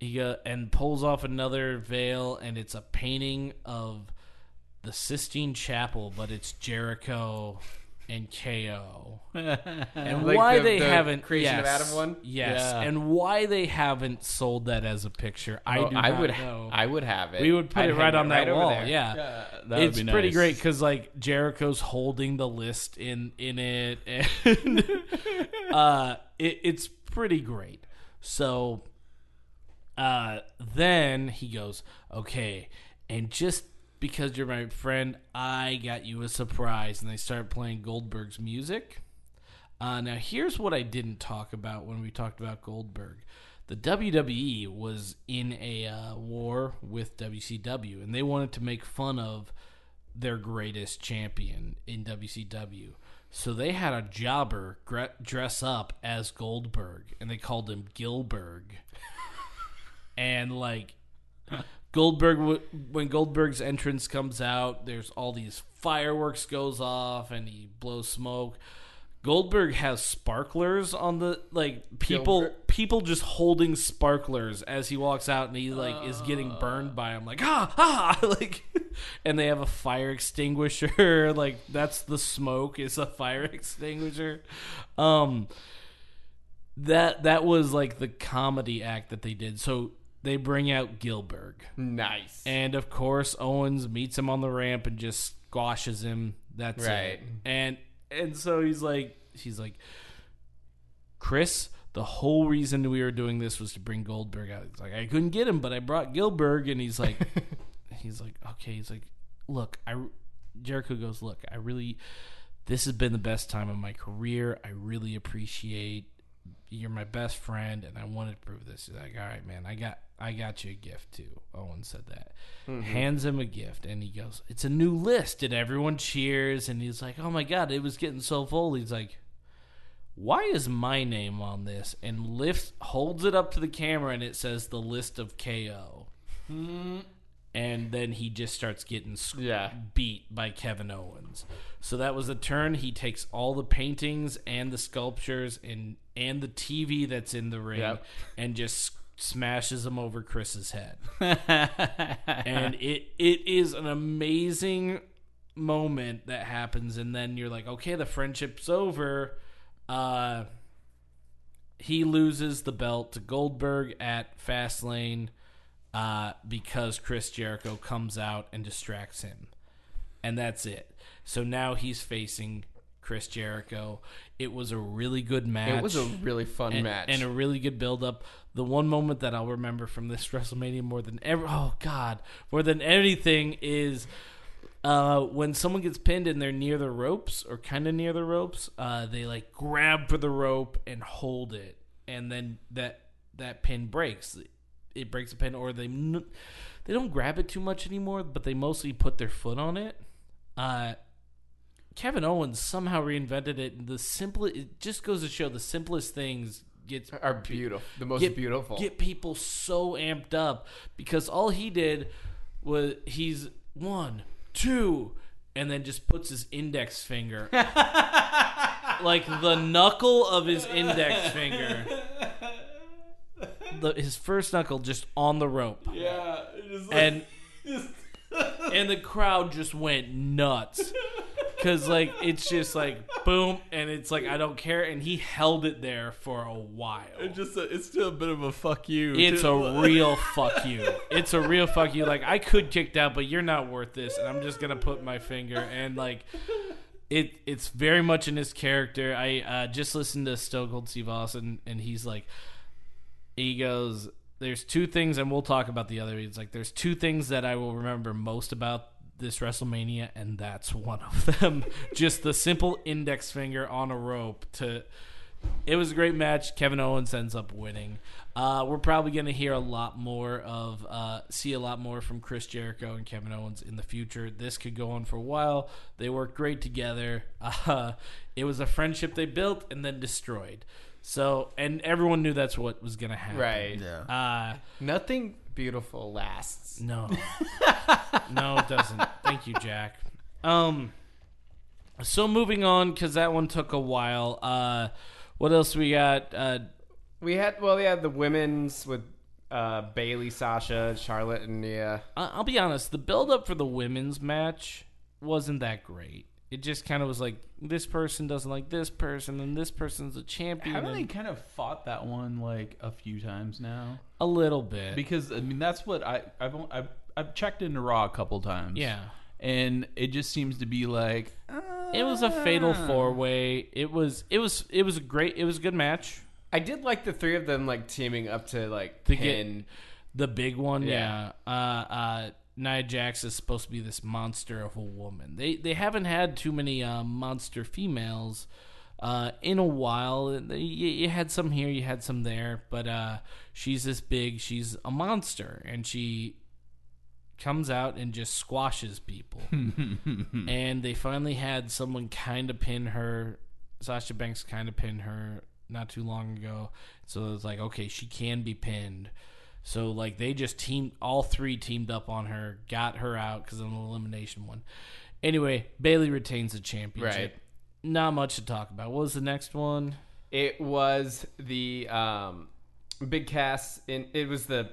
he go, and pulls off another veil, and it's a painting of the Sistine Chapel, but it's Jericho and KO and Like why the- they the haven't Creation of Adam one? yes, Yeah. and why they haven't sold that as a picture, I Oh, do I not would. know. I would have it. we would put I'd it hang right on that over wall. Yeah, Yeah, that would it's be pretty nice. great because like Jericho's holding the list in in it, and uh, it, it's pretty great. So uh, then he goes, okay, and just because you're my friend, I got you a surprise, and they start playing Goldberg's music. Uh, now, here's what I didn't talk about when we talked about Goldberg. The WWE was in a uh, war with WCW, and they wanted to make fun of their greatest champion in WCW. So they had a jobber dress up as Goldberg, and they called him Gilberg. and like Goldberg, when Goldberg's entrance comes out, there's all these fireworks goes off, and he blows smoke. Goldberg has sparklers on the like people Gilbert? people just holding sparklers as he walks out and he like is getting burned by him like ah ah like and they have a fire extinguisher like that's the smoke is a fire extinguisher um that that was like the comedy act that they did so they bring out Gilberg Nice. and of course, Owens meets him on the ramp and just squashes him. That's Right. it. And and so he's like, he's like, Chris. The whole reason we were doing this was to bring Goldberg out. He's like, I couldn't get him, but I brought Gilberg, and he's like, he's like, okay. He's like, look, I. Jericho goes, look, I really, this has been the best time of my career. I really appreciate you're my best friend and I wanted to prove this. He's like, all right, man, I got I got you a gift too. Owen said that. Mm-hmm. Hands him a gift and he goes, It's a new list. And everyone cheers and he's like, Oh my god, it was getting so full. He's like, Why is my name on this? And lifts holds it up to the camera and it says the list of KO. Mm-hmm. And then he just starts getting sc- Yeah. beat by Kevin Owens. So that was a turn. He takes all the paintings and the sculptures and and the TV that's in the ring Yep. and just smashes them over Chris's head. and it it is an amazing moment that happens and then you're like, "Okay, the friendship's over." Uh he loses the belt to Goldberg at Fastlane uh, because Chris Jericho comes out and distracts him. And that's it. So now he's facing Chris Jericho. It was a really good match. It was a really fun and, match. and a really good build up. The one moment that I'll remember from this WrestleMania more than ever, oh god, more than anything is uh, when someone gets pinned and they're near the ropes or kind of near the ropes, uh, they like grab for the rope and hold it, and then that that pin breaks. It breaks a pin, or they they don't grab it too much anymore, but they mostly put their foot on it. Uh, Kevin Owens somehow reinvented it. The simple, it just goes to show the simplest things gets are beautiful. The most get, beautiful. Get people so amped up because all he did was he's one, two, and then just puts his index finger, like the knuckle of his index finger, the, his first knuckle just on the rope, Yeah, just and and the crowd just went nuts. because like it's just like boom, and it's like I don't care, and he held it there for a while. It's just a, it's still a bit of a fuck you. It's too. a real fuck you. It's a real fuck you. Like I could kick out, but you're not worth this, and I'm just gonna put my finger and like it. It's very much in his character. I uh, just listened to Stone Cold Steve Austin, and he's like, he goes, "There's two things, and we'll talk about the other." He's like, "There's two things that I will remember most about." This WrestleMania, and that's one of them. Just the simple index finger on a rope to it was a great match. Kevin Owens ends up winning. Uh, we're probably going to hear a lot more of, uh, see a lot more from Chris Jericho and Kevin Owens in the future. This could go on for a while. They worked great together. Uh, it was a friendship they built and then destroyed. So, and everyone knew that's what was going to happen. Right. Yeah. Uh, Nothing beautiful lasts. no, no, it doesn't. Thank you, Jack. Um, so moving on because that one took a while. Uh, what else we got? Uh, We had well, yeah, the women's with uh, Bayley, Sasha, Charlotte, and Nia. I- I'll be honest, the build up for the women's match wasn't that great. It just kind of was like this person doesn't like this person, and this person's a champion. Haven't they and kind of fought that one like a few times now? a little bit. Because I mean, that's what I I've on- I've, I've checked into Raw a couple times. yeah, and it just seems to be like it was a fatal ah. four way. It was it was it was a great. It was a good match. I did like the three of them like teaming up to like To get- pin. The big one, yeah. Yeah. Uh, uh, Nia Jax is supposed to be this monster of a woman. They they haven't had too many uh, monster females uh, in a while. You, you had some here, you had some there, but uh, she's this big. She's a monster, and she comes out and just squashes people. and they finally had someone kind of pin her. Sasha Banks kind of pinned her not too long ago. So it was like, okay, she can be pinned. So like they just teamed, all three teamed up on her, got her out because of an elimination one. Anyway, Bayley retains the championship. Right. Not much to talk about. What was the next one? It was the um, big cast. In it was the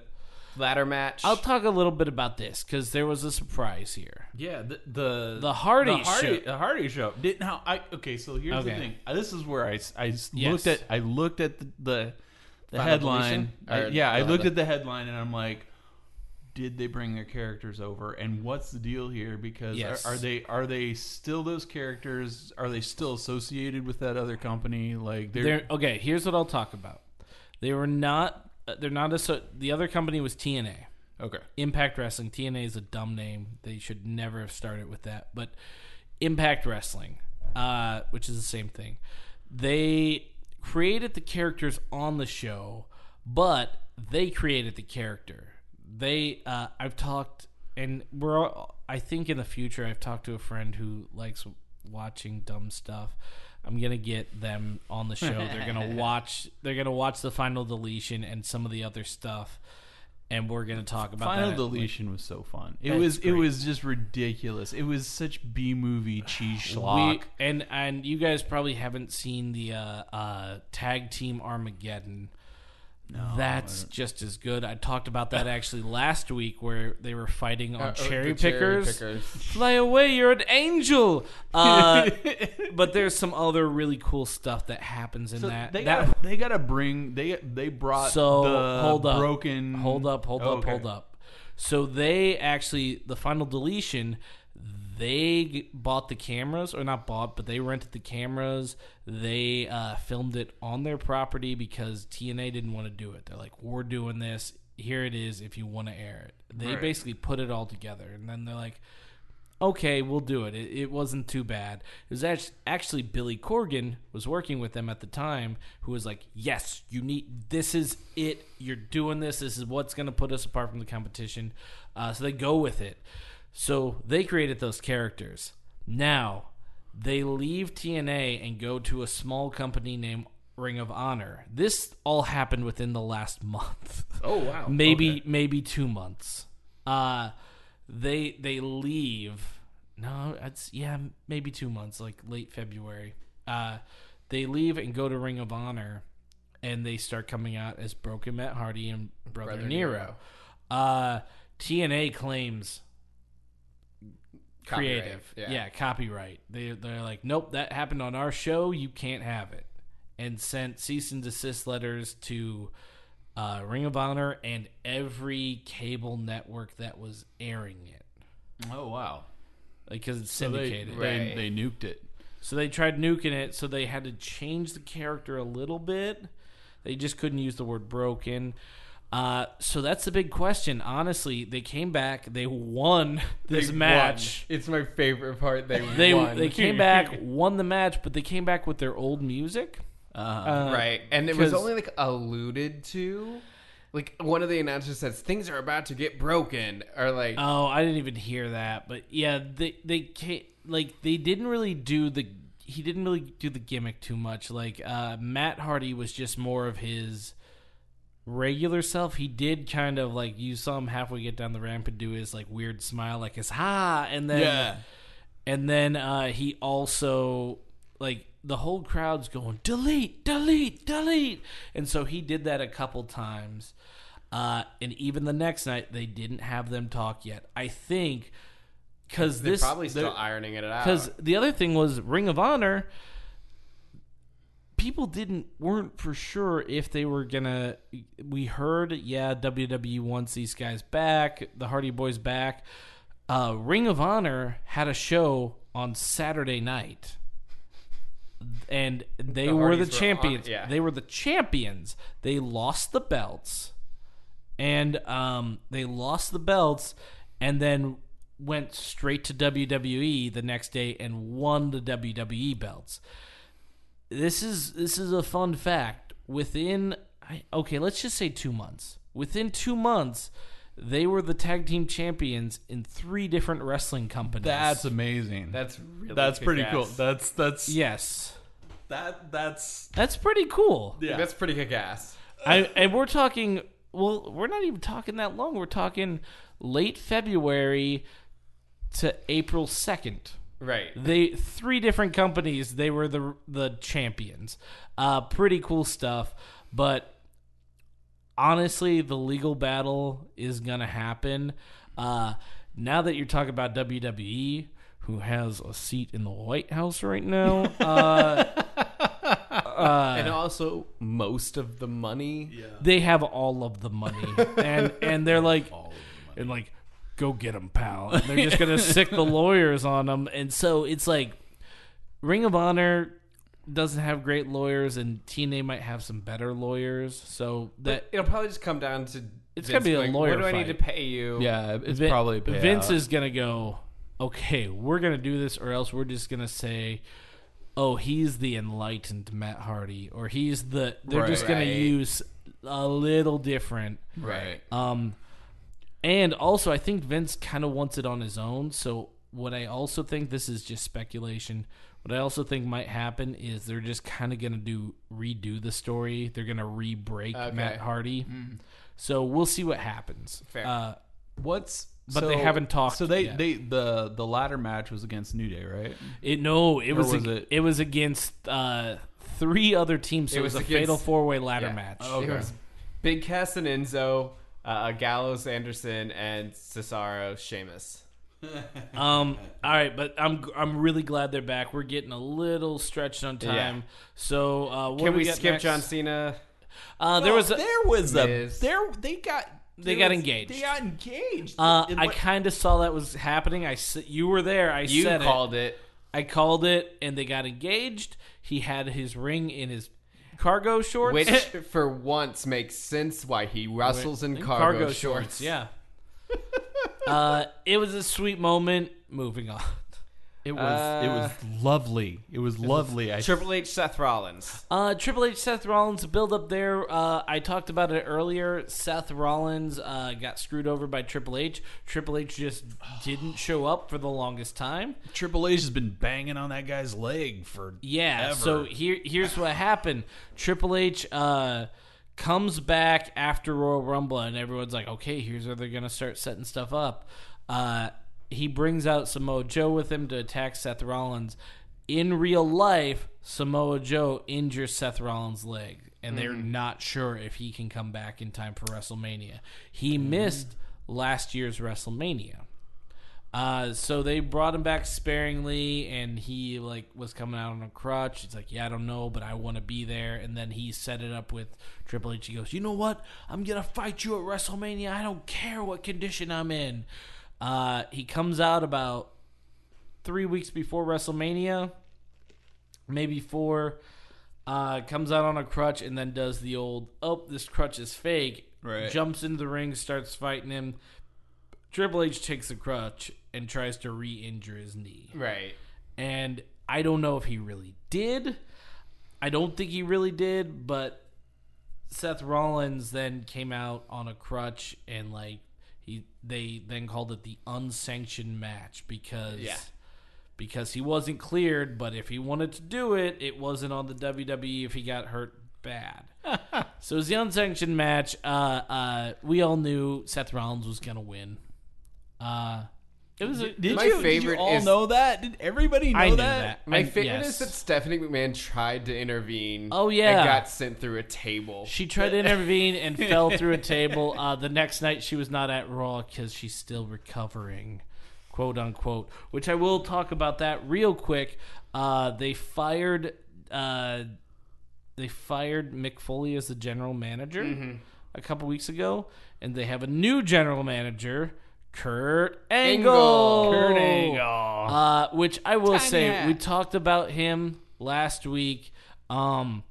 ladder match. I'll talk a little bit about this because there was a surprise here. yeah the the The Hardy the Hardy, show. the Hardy show didn't how I okay so here's Okay. the thing Uh, this is where I I Yes. looked at I looked at the the, the Final headline? I- yeah I looked at the headline and I'm like did they bring their characters over and what's the deal here because Yes. are, are they are they still those characters are they still associated with that other company like they're, They're, okay, here's what I'll talk about. They were not. uh, They're not a. So, the other company was TNA. okay Impact Wrestling. TNA is a dumb name. They should never have started with that. But Impact Wrestling, uh, which is the same thing, they created the characters on the show, but they created the character. They, uh, I've talked, and we're. all- I think in the future, I've talked to a friend who likes watching dumb stuff. I'm gonna get them on the show. They're gonna watch. They're gonna watch the final deletion and some of the other stuff, and we're gonna talk about that. Final that. deletion was so fun. It That's was it great. was just ridiculous. It was such B movie cheese schlock. We, and and you guys probably haven't seen the uh, uh, tag team Armageddon. That's just as good. I talked about that actually last week, where they were fighting on Uh, uh, cherry, the cherry pickers. pickers. Fly away, you're an angel. Uh, but there's some other really cool stuff that happens in So that. they that got they got to bring they they brought so the hold up, broken hold up, hold Oh, up, okay. hold up. So they actually the final deletion. They bought the cameras, or not bought, but they rented the cameras. They uh, filmed it on their property because TNA didn't want to do it. They're like, "We're doing this. Here it is. If you want to air it." They Right. basically put it all together, and then they're like, okay, we'll do it. It, it wasn't too bad. It was act- actually Billy Corgan was working with them at the time, who was like, "Yes, you need. This is it. You're doing this. This is what's going to put us apart from the competition." Uh, so they go with it. So they created those characters. Now they leave TNA and go to a small company named Ring of Honor. This all happened within the last month Oh wow. maybe Okay. maybe two months. Uh they they leave. No, it's yeah, maybe two months, like late February. Uh, they leave and go to Ring of Honor, and they start coming out as Broken Matt Hardy and Brother, Brother Nero. Nero. Uh, TNA claims Copyright, creative. yeah. Yeah. copyright. They they're like, nope, that happened on our show. You can't have it, and sent cease and desist letters to uh, Ring of Honor and every cable network that was airing it, Oh wow. because it's So they, syndicated. they, Right. they nuked it. So they tried nuking it, so they had to change the character a little bit. They just couldn't use the word broken. Uh, so that's the big question. Honestly, they came back, they won this They match. won. It's my favorite part. They They won. they came back, won the match, but they came back with their old music. Uh, Uh, right, and it was 'cause- only like alluded to. Like one of the announcers says, "Things are about to get broken," or like, Oh, I didn't even hear that, but yeah, they they came, like they didn't really do the he didn't really do the gimmick too much. Like uh, Matt Hardy was just more of his regular self. He did kind of like you saw him halfway get down the ramp and do his like weird smile, like his ha, and then Yeah. and then uh, he also like the whole crowd's going delete, delete, delete, and so he did that a couple times. Uh, and even the next night, they didn't have them talk yet. I think because they're this probably still ironing it out. because the other thing was Ring of Honor. People didn't weren't for sure if they were gonna. We heard, yeah, WWE wants these guys back, the Hardy Boys back. Uh, Ring of Honor had a show on Saturday night, and they The were the were on- champions. yeah. They were the champions. They lost the belts, and um, they lost the belts, and then went straight to WWE the next day and won the WWE belts. This is this is a fun fact. Within okay, let's just say 2 months. Within 2 months, they were the tag team champions in three different wrestling companies. That's amazing. that's really that's pretty cool. That's that's yes. that that's That's pretty cool. yeah. That's pretty kick ass. I and we're talking well, we're not even talking that long. We're talking late February to April 2nd. Right. They three different companies. They were the the champions. Uh, pretty cool stuff. But honestly, the legal battle is gonna happen. Uh, now that you're talking about WWE, who has a seat in the White House right now, uh, and also most of the money. they have all of the money, and and they're like, and like, go get them, pal. And they're just gonna sic the lawyers on them, and so it's like, Ring of Honor doesn't have great lawyers, and TNA might have some better lawyers. So that It'll probably just come down to It's Vince gonna be a going, lawyer What do I need to pay you? yeah. It's Vin- probably a payout. Vince is gonna go. Okay, we're gonna do this, or else we're just gonna say. Oh, he's the enlightened Matt Hardy, or he's the. They're just gonna Right. use a little different. right. Um, and also, I think Vince kind of wants it on his own. So, what I also think this is just speculation. What I also think might happen is they're just kind of gonna do redo the story. They're gonna re-break Okay. Matt Hardy. So we'll see what happens. Fair. Uh, What's But they haven't talked So they yet. they the the ladder match was against New Day, right? it no, it was, was ag- it- it? was against uh, three other teams. So It it was, was a against- fatal four-way ladder Yeah. match. Oh, It Okay. was Big Cass and Enzo, uh, Gallows, Anderson, and Cesaro, Sheamus. Um. All right, but I'm I'm really glad they're back. We're getting a little stretched on time. Yeah. So uh, what Can do we got skip next? John Cena? Uh, there was a, there was a Miz. there they got They there got was- engaged. They got engaged. Uh, I kind of saw that was happening. I s- you were there. I You said called it. it. I called it, and they got engaged. He had his ring in his cargo shorts, Which, for once, makes sense why he wrestles in cargo, shorts. Yeah. uh, it was a sweet moment. Moving on. It was it was lovely. It was lovely. I Triple H, Seth Rollins. Uh, Triple H, Seth Rollins build up there. Uh, I talked about it earlier. Seth Rollins uh, got screwed over by Triple H. Triple H just didn't show up for the longest time. Triple H has been banging on that guy's leg for Yeah. ever. So here, here's what happened. Triple H uh, comes back after Royal Rumble, and everyone's like, "Okay, here's where they're gonna start setting stuff up." Uh, he brings out Samoa Joe with him to attack Seth Rollins. In real life, Samoa Joe injures Seth Rollins' leg, and they're not sure if he can come back in time for WrestleMania. He missed last year's WrestleMania. Uh, so they brought him back sparingly, and he like was coming out on a crutch. He's like, "Yeah, I don't know, but I want to be there." And then he set it up with Triple H. He goes, "You know what? I'm gonna fight you at WrestleMania. I don't care what condition I'm in." Uh, he comes out about three weeks before WrestleMania, maybe four. Uh, comes out on a crutch and then does the old, "Oh, this crutch is fake." Right. Jumps into the ring, starts fighting him. Triple H takes the crutch and tries to re-injure his knee. Right. And I don't know if he really did. I don't think he really did, but Seth Rollins then came out on a crutch and like he they then called it the unsanctioned match because Yeah. because he wasn't cleared, but if he wanted to do it, it wasn't on the WWE if he got hurt bad. so it was the unsanctioned match. Uh, uh, we all knew Seth Rollins was gonna win. Uh, it was a, Did My you, did you all is- know that? Did everybody know I knew that? that. My I- favorite yes. is that Stephanie McMahon tried to intervene. Oh, yeah. and got sent through a table. She tried to intervene and fell through a table. Uh, the next night, she was not at Raw because she's still recovering, quote unquote. Which I will talk about that real quick. Uh, they fired, uh, they fired Mick Foley as the general manager a couple weeks ago, and they have a new general manager, Kurt Angle. Angle. Kurt Angle. Uh, which I will Tiny say, we talked about him last week. Um,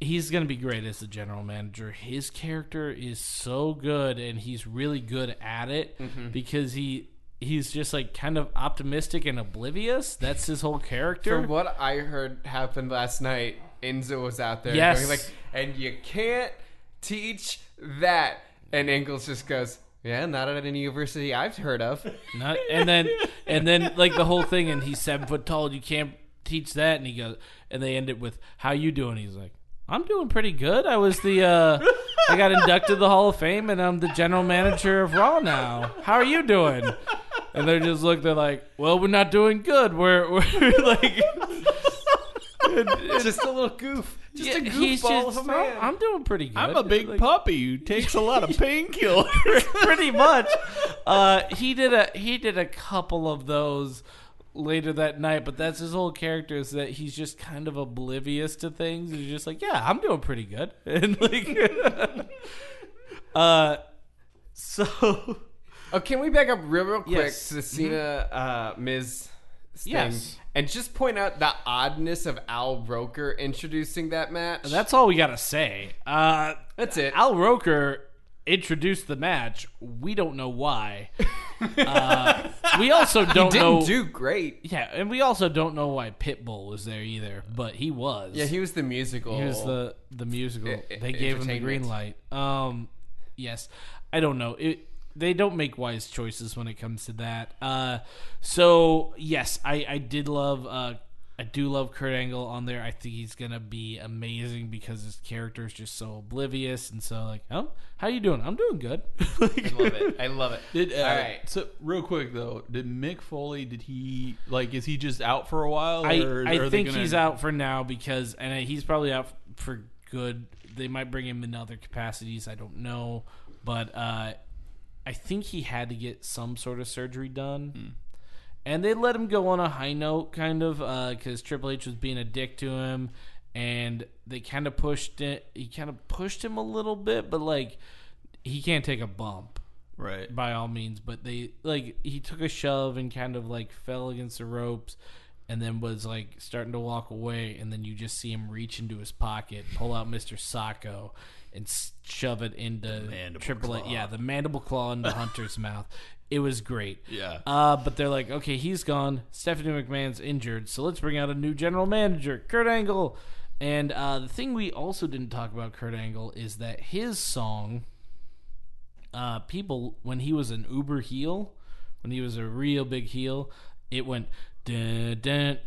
he's going to be great as the general manager. His character is so good, and he's really good at it Mm-hmm. because he he's just like kind of optimistic and oblivious. That's his whole character. From what I heard happened last night, Enzo was out there Yes. going like, and you can't teach that. And Angle's just goes, yeah, not at any university I've heard of. Not, and then and then like the whole thing, and he's seven foot tall. You can't teach that. And he goes, and they end it with, "How you doing?" He's like, "I'm doing pretty good. I was the uh, I got inducted to the Hall of Fame, and I'm the general manager of Raw now. How are you doing?" And they're just look. They're like, "Well, we're not doing good. We're we're like." just a little goof. Just Yeah, a he's goofball just, of a man. I'm doing pretty good. I'm a big Like, puppy who takes a lot of painkillers. pretty much. Uh, he did a he did a couple of those later that night, but that's his whole character is that he's just kind of oblivious to things. He's just like, yeah, I'm doing pretty good, and like, uh, so Oh, can we back up real, real quick Yes. to the Cena uh, Miz thing Yes. and just point out the oddness of Al Roker introducing that match? that's all we gotta say. Uh, That's it. Al Roker introduced the match. We don't know why. Uh, we also don't Didn't know. do great. yeah, and we also don't know why Pitbull was there either, but he was. Yeah, he was the musical. Here's the the musical. I- I- they gave him the green light. Um, yes, I don't know. It they don't make wise choices when it comes to that. Uh, so yes, I I did love. Uh, I do love Kurt Angle on there. I think he's gonna be amazing because his character is just so oblivious and so like, oh, how you doing? I'm doing good. I love it. I love it. Did, uh, All right. So real quick though, did Mick Foley? Did he like? Is he just out for a while? I, or I are think gonna- he's out for now because, and he's probably out for good. They might bring him in other capacities. I don't know, but uh, I think he had to get some sort of surgery done, hmm. and they let him go on a high note, kind of, uh, because Triple H was being a dick to him, and they kind of pushed it. He kind of pushed him a little bit, but like he can't take a bump right. by all means, but they like he took a shove and kind of like fell against the ropes and then was like starting to walk away and then you just see him reach into his pocket, pull out Mr. Socko and shove it into Triple claw. Yeah, the mandible claw into Hunter's mouth. It was great. Yeah. Uh, but they're like, okay, he's gone. Stephanie McMahon's injured, so let's bring out a new general manager, Kurt Angle. And uh, the thing we also didn't talk about Kurt Angle is that his song, uh, people when he was an uber heel, when he was a real big heel, it went dun dun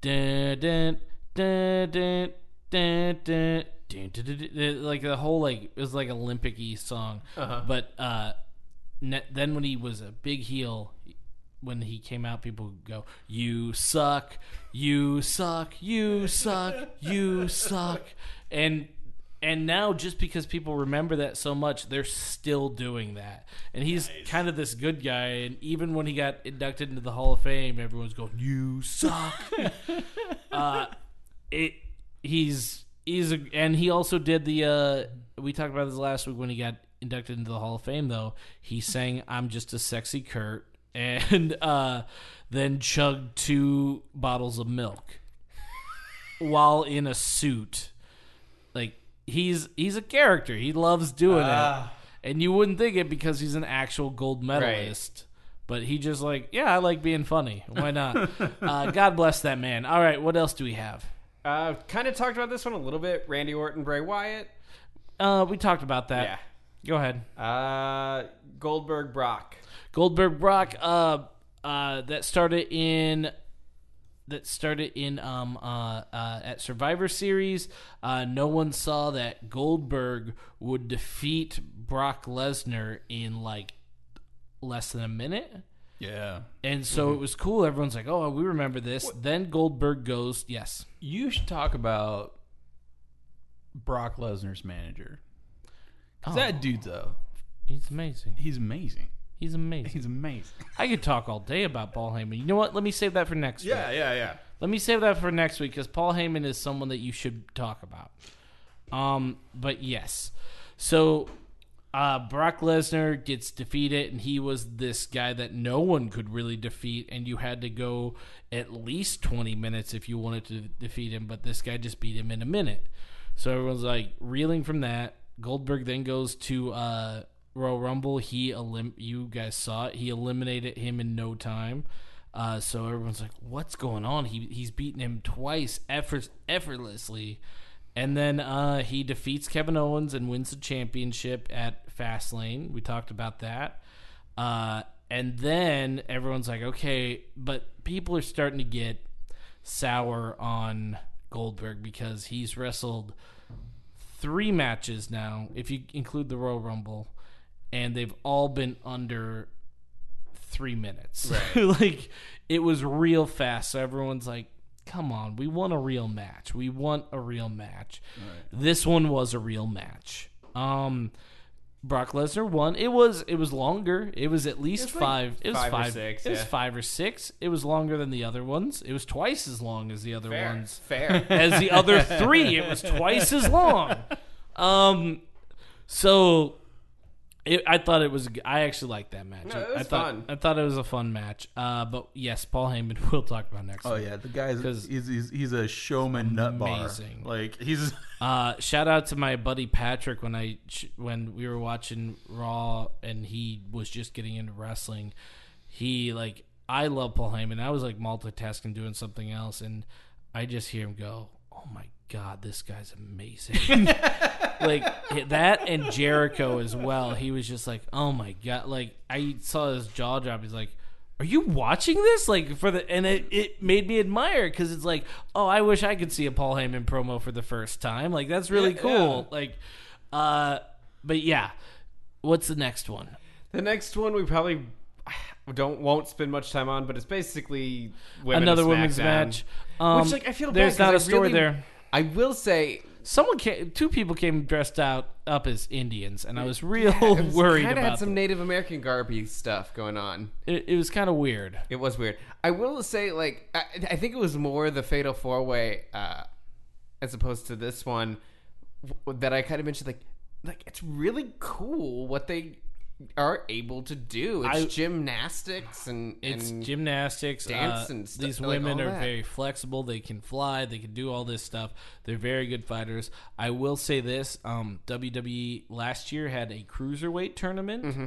dun dun dun dun dun dun. Dun, dun, dun, Like the whole like it was like Olympic y song, but uh, ne- then when he was a big heel, when he came out, people would go, "You suck, you suck, you suck, you suck," and and now just because people remember that so much, they're still doing that. And he's kind of this good guy. And even when he got inducted into the Hall of Fame, everyone's going, "You suck." uh, it he's he's a, and he also did the. Uh, we talked about this last week when he got inducted into the Hall of Fame. Though he sang "I'm Just a Sexy Kurt" and uh, then chugged two bottles of milk while in a suit. Like he's he's a character. He loves doing Ah. it, and you wouldn't think it because he's an actual gold medalist. But he just like, yeah, I like being funny. Why not? uh, God bless that man. All right, what else do we have? Uh, kind of talked about this one a little bit. Randy Orton, Bray Wyatt. Uh, we talked about that. Yeah. Go ahead. Uh, Goldberg, Brock. Goldberg Brock. Uh, uh, that started in that started in um uh, uh at Survivor Series. Uh, no one saw that Goldberg would defeat Brock Lesnar in like less than a minute. Yeah. And so it was cool. Everyone's like, "Oh, we remember this." Then Goldberg goes, "Yes, You should talk about Brock Lesnar's manager. 'Cause Oh. that dude's a he's amazing. he's amazing. He's amazing." He's amazing. I could talk all day about Paul Heyman. You know what? Let me save that for next week. Yeah, yeah, yeah. Let me save that for next week because Paul Heyman is someone that you should talk about. Um, but yes, so uh, Brock Lesnar gets defeated, and he was this guy that no one could really defeat, and you had to go at least twenty minutes if you wanted to defeat him. But this guy just beat him in a minute, so everyone's like reeling from that. Goldberg then goes to uh, Royal Rumble. He elim- you guys saw it. He eliminated him in no time. Uh, so everyone's like, "What's going on?" He he's beaten him twice, effort, effortlessly, and then uh, he defeats Kevin Owens and wins the championship at Fastlane. We talked about that, uh, and then everyone's like, "Okay," but people are starting to get sour on Goldberg because he's wrestled three matches now, if you include the Royal Rumble, and they've all been under three minutes. like it was real fast. So everyone's like, "Come on, we want a real match. We want a real match." This one was a real match. Um, Brock Lesnar won. It was it was longer. It was at least was like five. It was five or six, it was five or six. It was longer than the other ones. It was twice as long as the other Fair. ones Fair. as the other three. It was twice as long. Um, so it, I thought it was. I actually liked that match. No, it was I thought, fun. I thought it was a fun match. Uh, but yes, Paul Heyman. We'll talk about next. Oh week. yeah, the guy's 'Cause- he's, he's he's a showman nut bar. Amazing. Like he's Uh, shout out to my buddy Patrick when I when we were watching Raw and he was just getting into wrestling. He like I love Paul Heyman. I was like multitasking doing something else and I just hear him go, "Oh my god, this guy's amazing." like that and Jericho as well. He was just like, "Oh my god!" Like I saw his jaw drop. He's like, "Are you watching this?" Like for the and it, it made me admire because it's like, "Oh, I wish I could see a Paul Heyman promo for the first time." Like that's really Yeah, cool. Like, uh, but yeah, what's the next one? The next one we probably don't won't spend much time on, but it's basically women Another women's match. Um, Which like I feel there's bad not a I story really- there. I will say Someone came, two people came dressed out up as Indians, and I was real it was, worried about had some them. Native American garby stuff going on. It, it was kind of weird. It was weird. I will say, like, I, I think it was more the Fatal Four Way uh, as opposed to this one that I kind of mentioned. Like, like it's really cool what they are able to do. It's I- gymnastics and It's and gymnastics. dance uh, and stu- These women all are that. very flexible. They can fly. They can do all this stuff. They're very good fighters. I will say this: um, WWE last year had a cruiserweight tournament, Mm-hmm.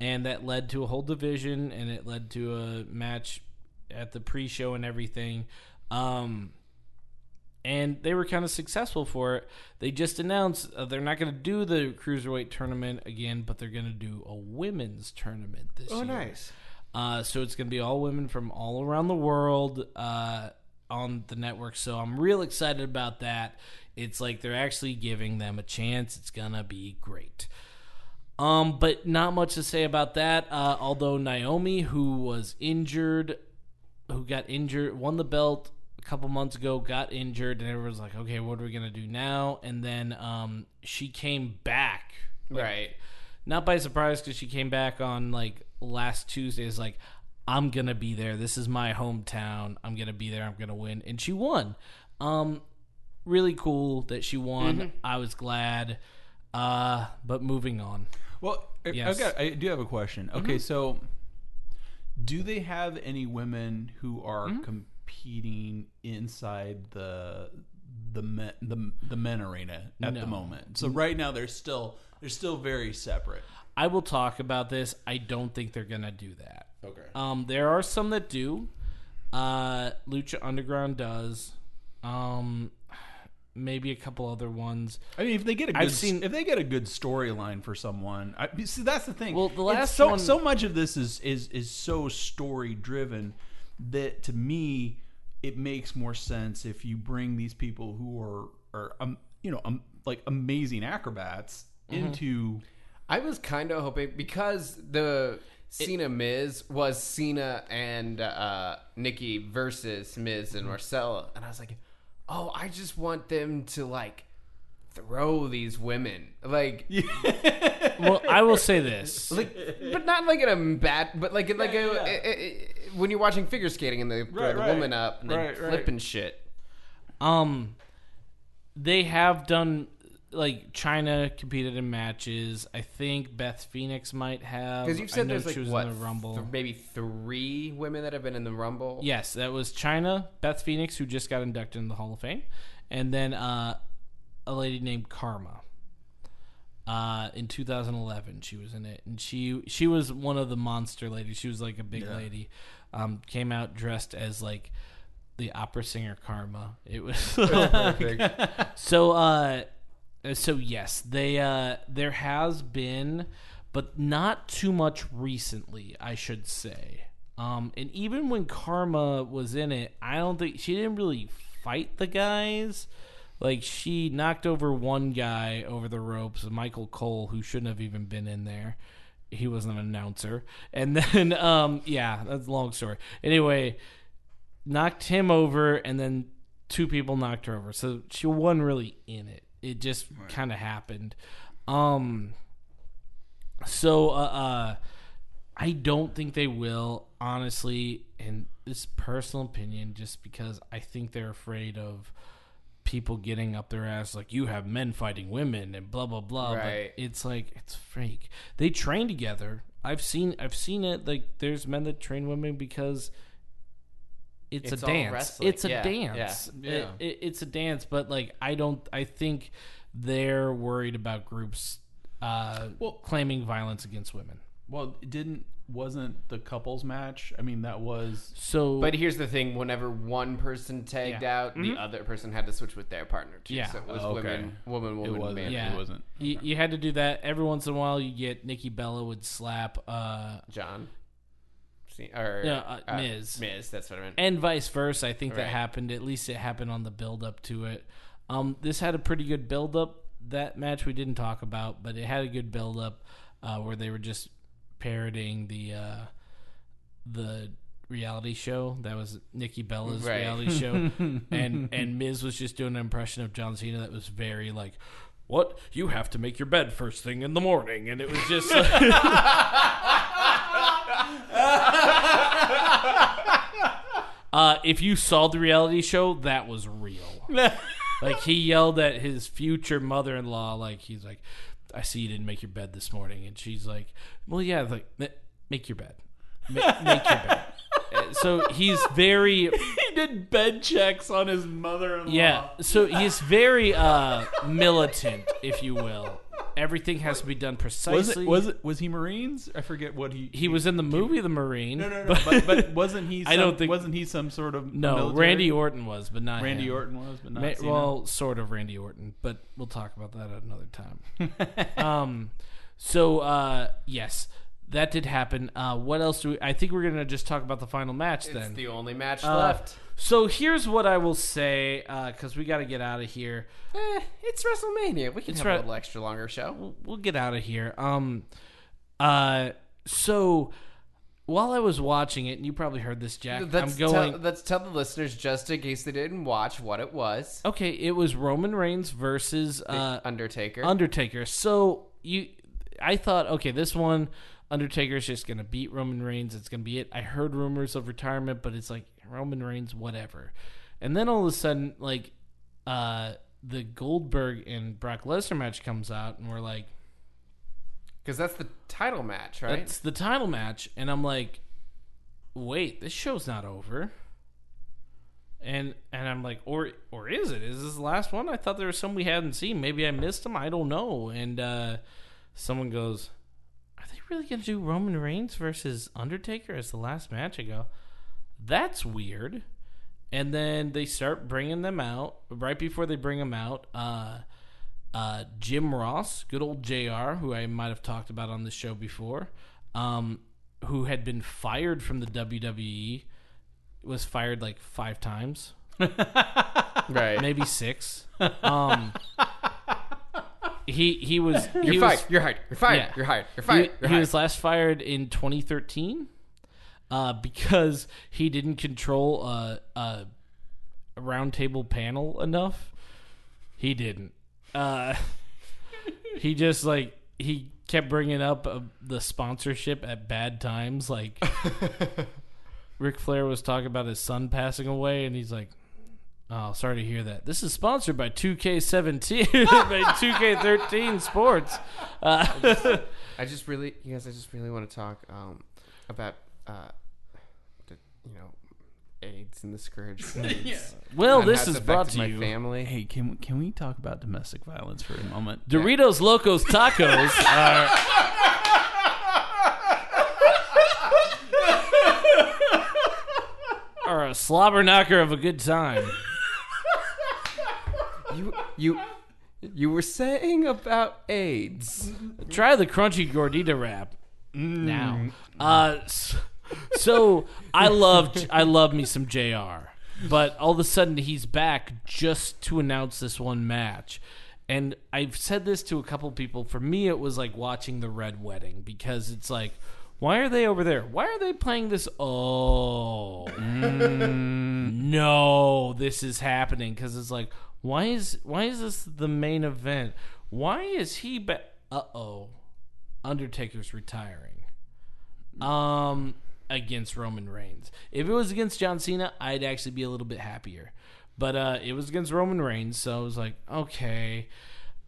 and that led to a whole division, and it led to a match at the pre-show and everything. Um, and they were kind of successful for it. They just announced uh, they're not going to do the cruiserweight tournament again, but they're going to do a women's tournament this oh, year. Oh, nice. Uh, so it's going to be all women from all around the world uh, on the network. So I'm real excited about that. It's like they're actually giving them a chance. It's going to be great. Um, but not much to say about that. Uh, although Naomi, who was injured, who got injured, won the belt a couple months ago, got injured, and everyone's like, "Okay, what are we gonna do now?" And then um, she came back, like, right. not by surprise because she came back on like last Tuesday. Is like, I'm gonna be there. This is my hometown. I'm gonna be there. I'm gonna win, and she won. Um, really cool that she won. I was glad. Uh, but moving on. Well, I- Yes. Got, I do have a question. Okay, Mm-hmm. so do they have any women who are Mm-hmm. Competing inside the the men, the the men arena at No. the moment? So right now they're still they're still very separate. I will talk about this. I don't think they're gonna do that. Okay. Um, there are some that do. Uh, Lucha Underground does. Um, maybe a couple other ones. I mean, if they get a good, I've seen- if they get a good storyline for someone, I, see that's the thing. Well, the It's last so one- so much of this is is is so story driven that to me it makes more sense if you bring these people who are are um, you know um, like amazing acrobats Mm-hmm. into I was kind of hoping because the Cena Miz was Cena and uh, Nikki versus Miz Mm-hmm. and Marcella, and I was like, oh, I just want them to like throw these women, like, Well, I will say this. like, but not like in a bad, but like in like a, yeah. a- a- a- when you're watching figure skating and they throw Right, the right. woman up and they Right, right. flip and shit. Um, they have done like Chyna competed in matches. I think Beth Phoenix might have Because you've said know there's like was what, in the Rumble. th- maybe three women that have been in the Rumble. Yes, that was Chyna, Beth Phoenix, who just got inducted in the Hall of Fame, and then uh, a lady named Karma. Uh, in 2011, she was in it, and she she was one of the monster ladies. She was like a big lady. Um, came out dressed as like the opera singer Karma. It was so. Uh, so yes, they uh, there has been, but not too much recently, I should say. Um, and even when Karma was in it, I don't think she didn't really fight the guys. Like she knocked over one guy over the ropes, Michael Cole, who shouldn't have even been in there. He was an announcer, and then um, yeah, that's a long story. Anyway, knocked him over, and then two people knocked her over. So she wasn't really in it. It just kind of happened. Um. So, uh, uh, I don't think they will, honestly, and this personal opinion, just because I think they're afraid of people getting up their ass like you have men fighting women and blah blah blah. Right. But it's like it's fake. They train together. I've seen I've seen it. Like there's men that train women because it's, It's a dance. It's a Yeah, dance. yeah. It- it- it's a dance. But like I don't. I think they're worried about groups uh, Well- claiming violence against women. Well, it didn't wasn't the couples match? I mean, that was So, But here's the thing: whenever one person tagged Yeah. out, the other person had to switch with their partner too. Yeah. So it was okay. women, woman, it woman, wasn't. man. Yeah. It wasn't. you, you had to do that every once in a while. You get Nikki Bella would slap, uh, John. See, or Yeah, uh, Miz. Miz. That's what I meant. and vice versa. I think that Right. happened. At least it happened on the build up to it. Um, this had a pretty good build up. That match we didn't talk about, but it had a good build up uh, where they were just parroting the uh, the reality show that was Nikki Bella's Right. reality show, and and Miz was just doing an impression of John Cena that was very like. What you have to make your bed first thing in the morning, and it was just Uh, if you saw the reality show, that was real. like he yelled at his future mother-in-law, like he's like, "I see you didn't make your bed this morning," and she's like, "Well, yeah, like make your bed, Ma- make your bed." So he's very, he did bed checks on his mother-in-law. yeah. So he's very uh, militant, if you will. Everything has to be done precisely. Was it was it was he Marines? I forget what he he was in the movie The Marine. No, no, no. But, but wasn't he? Some, I don't think- wasn't he some sort of no, military? Randy Orton was, but not Randy him. Orton was, but not Ma- Cena. well, sort of Randy Orton, but we'll talk about that at another time. um, so uh, yes, that did happen. Uh, what else do we? I think we're gonna just talk about the final match it's then. the only match Uh, left. So here's what I will say, because we got to get out of here. Eh, it's WrestleMania. We can It's have right- a little extra longer show. We'll, we'll get out of here. Um, uh, so while I was watching it, and you probably heard this, Jack. Let's, I'm going. tell, let's tell the listeners just in case they didn't watch what it was. okay, it was Roman Reigns versus uh, Undertaker. Undertaker. So you, I thought, okay, this one, Undertaker's just gonna beat Roman Reigns. It's gonna be it. I heard rumors of retirement, but it's like Roman Reigns, whatever. And then all of a sudden, like, uh, the Goldberg and Brock Lesnar match comes out, and we're like, Because that's the title match, right? That's the title match, and I'm like, wait, this show's not over. And and I'm like, or or is it? Is this the last one? I thought there was some we hadn't seen. Maybe I missed them. I don't know. And uh, someone goes, "Are they really gonna do Roman Reigns versus Undertaker as the last match?" I go, "That's weird." And then they start bringing them out. Right before they bring them out, uh, uh, Jim Ross, good old JR, who I might have talked about on the show before, um, who had been fired from the WWE, was fired like five times, right. maybe six. Um, he he was You're he fired. You're hired. You're fired. Yeah. You're hired. You're he, fired. You're he hired. was last fired in 2013 uh, because he didn't control a, a, a roundtable panel enough. He didn't. Uh, he just like he kept bringing up uh, the sponsorship at bad times. Like Ric Flair was talking about his son passing away, and he's like. Oh, sorry to hear that. This is sponsored by 2K17, by 2K13 Sports. Uh, I just really, you guys, I just really want to talk um, about, uh, the, you know, AIDS and the scourge. Well, and this is brought to my you. family. Hey, can can we talk about domestic violence for a moment? Doritos Locos Tacos are. are a slobber knocker of a good time. You, you, you were saying about AIDS. Try the crunchy gordita wrap now. Uh, s- so I love I love me some JR. But all of a sudden he's back just to announce this one match. And I've said this to a couple people. For me, it was like watching the Red Wedding because it's like, why are they over there? Why are they playing this? Oh, no, this is happening because it's like, why is why is this the main event? Why is he? Ba- uh oh, Undertaker's retiring. Um, against Roman Reigns. If it was against John Cena, I'd actually be a little bit happier. But uh, it was against Roman Reigns, so I was like, okay.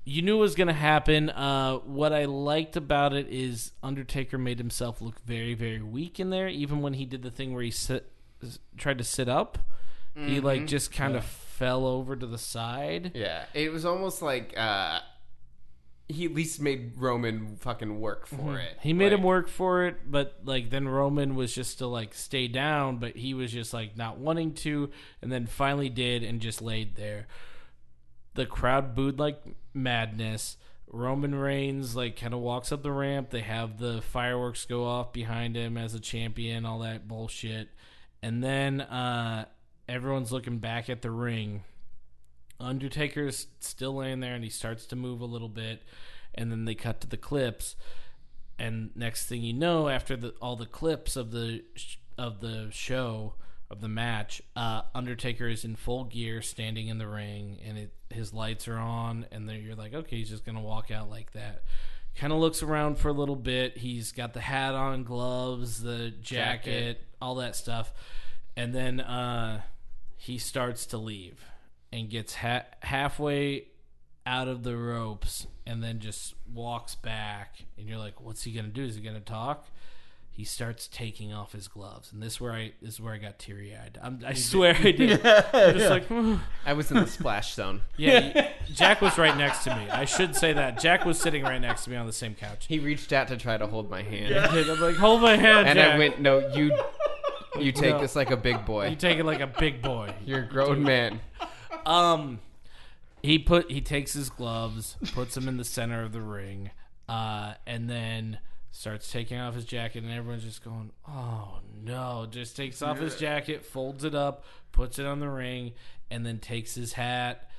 You knew it was gonna happen. Uh, what I liked about it is Undertaker made himself look very, very weak in there. Even when he did the thing where he sit, tried to sit up, he like just kind of fell over to the side. Yeah, it was almost like uh, he at least made Roman fucking work for it. He made him work for it, but like then Roman was just to like stay down, but he was just like not wanting to, and then finally did and just laid there. The crowd booed like madness. Roman Reigns like kind of walks up the ramp. They have the fireworks go off behind him as a champion, all that bullshit, and then uh, everyone's looking back at the ring. Undertaker's still laying there, and he starts to move a little bit, and then they cut to the clips and next thing you know, after the, all the clips of the sh- of the show of the match, uh, Undertaker is in full gear, standing in the ring, and it, his lights are on, and then you're like, okay, he's just gonna walk out like that. Kind of looks around for a little bit. He's got the hat on, gloves, the jacket, Jacket. all that stuff, and then uh, he starts to leave and gets ha- halfway out of the ropes and then just walks back. And you're like what's he gonna do? Is he gonna talk? He starts taking off his gloves. And this is where i this is where i got teary-eyed. I'm, i swear i did. I'm just like I was in the splash zone. yeah jack was right next to me. I should say that. Jack was sitting right next to me on the same couch. He reached out to try to hold my hand, i'm like hold my hand and Jack. I went, "No, you, you take No. this like a big boy. you take it like a big boy You're a grown man." Um, he put he takes his gloves, puts them in the center of the ring, uh, and then starts taking off his jacket, and everyone's just going, "Oh no!" Just takes off his jacket, folds it up, puts it on the ring, and then takes his hat,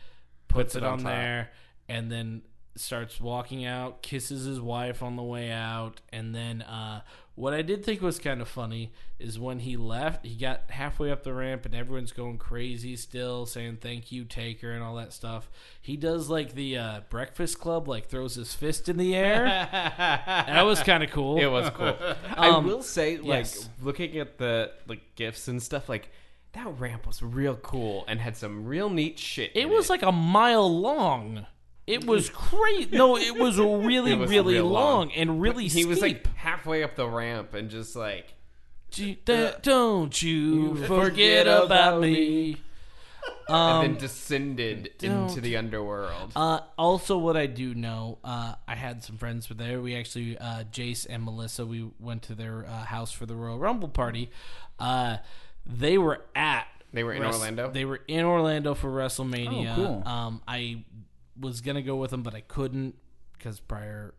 puts, Puts it, it on on top. there, and then starts walking out, kisses his wife on the way out, and then uh, what I did think was kind of funny is when he left, he got halfway up the ramp and everyone's going crazy still, saying thank you, Taker, and all that stuff. He does like the uh, Breakfast Club, like throws his fist in the air. that was kind of cool. It was cool. I Um, will say, like, yes. looking at the like gifts and stuff, like that ramp was real cool and had some real neat shit. It was like a mile long. It was crazy. No, it was really, It was really real long, long. and really he was like halfway up the ramp and just like Gee, that- don't you You forget forget about about me. and Um, then descended into the underworld. uh, also, what I do know, uh, I had some friends were there. We actually, uh, Jace and Melissa, we went to their uh, house for the Royal Rumble party. Uh, they were at. They were in Wres- Orlando? They were in Orlando for WrestleMania. Oh, cool. Um, I was gonna go with them, but I couldn't because prior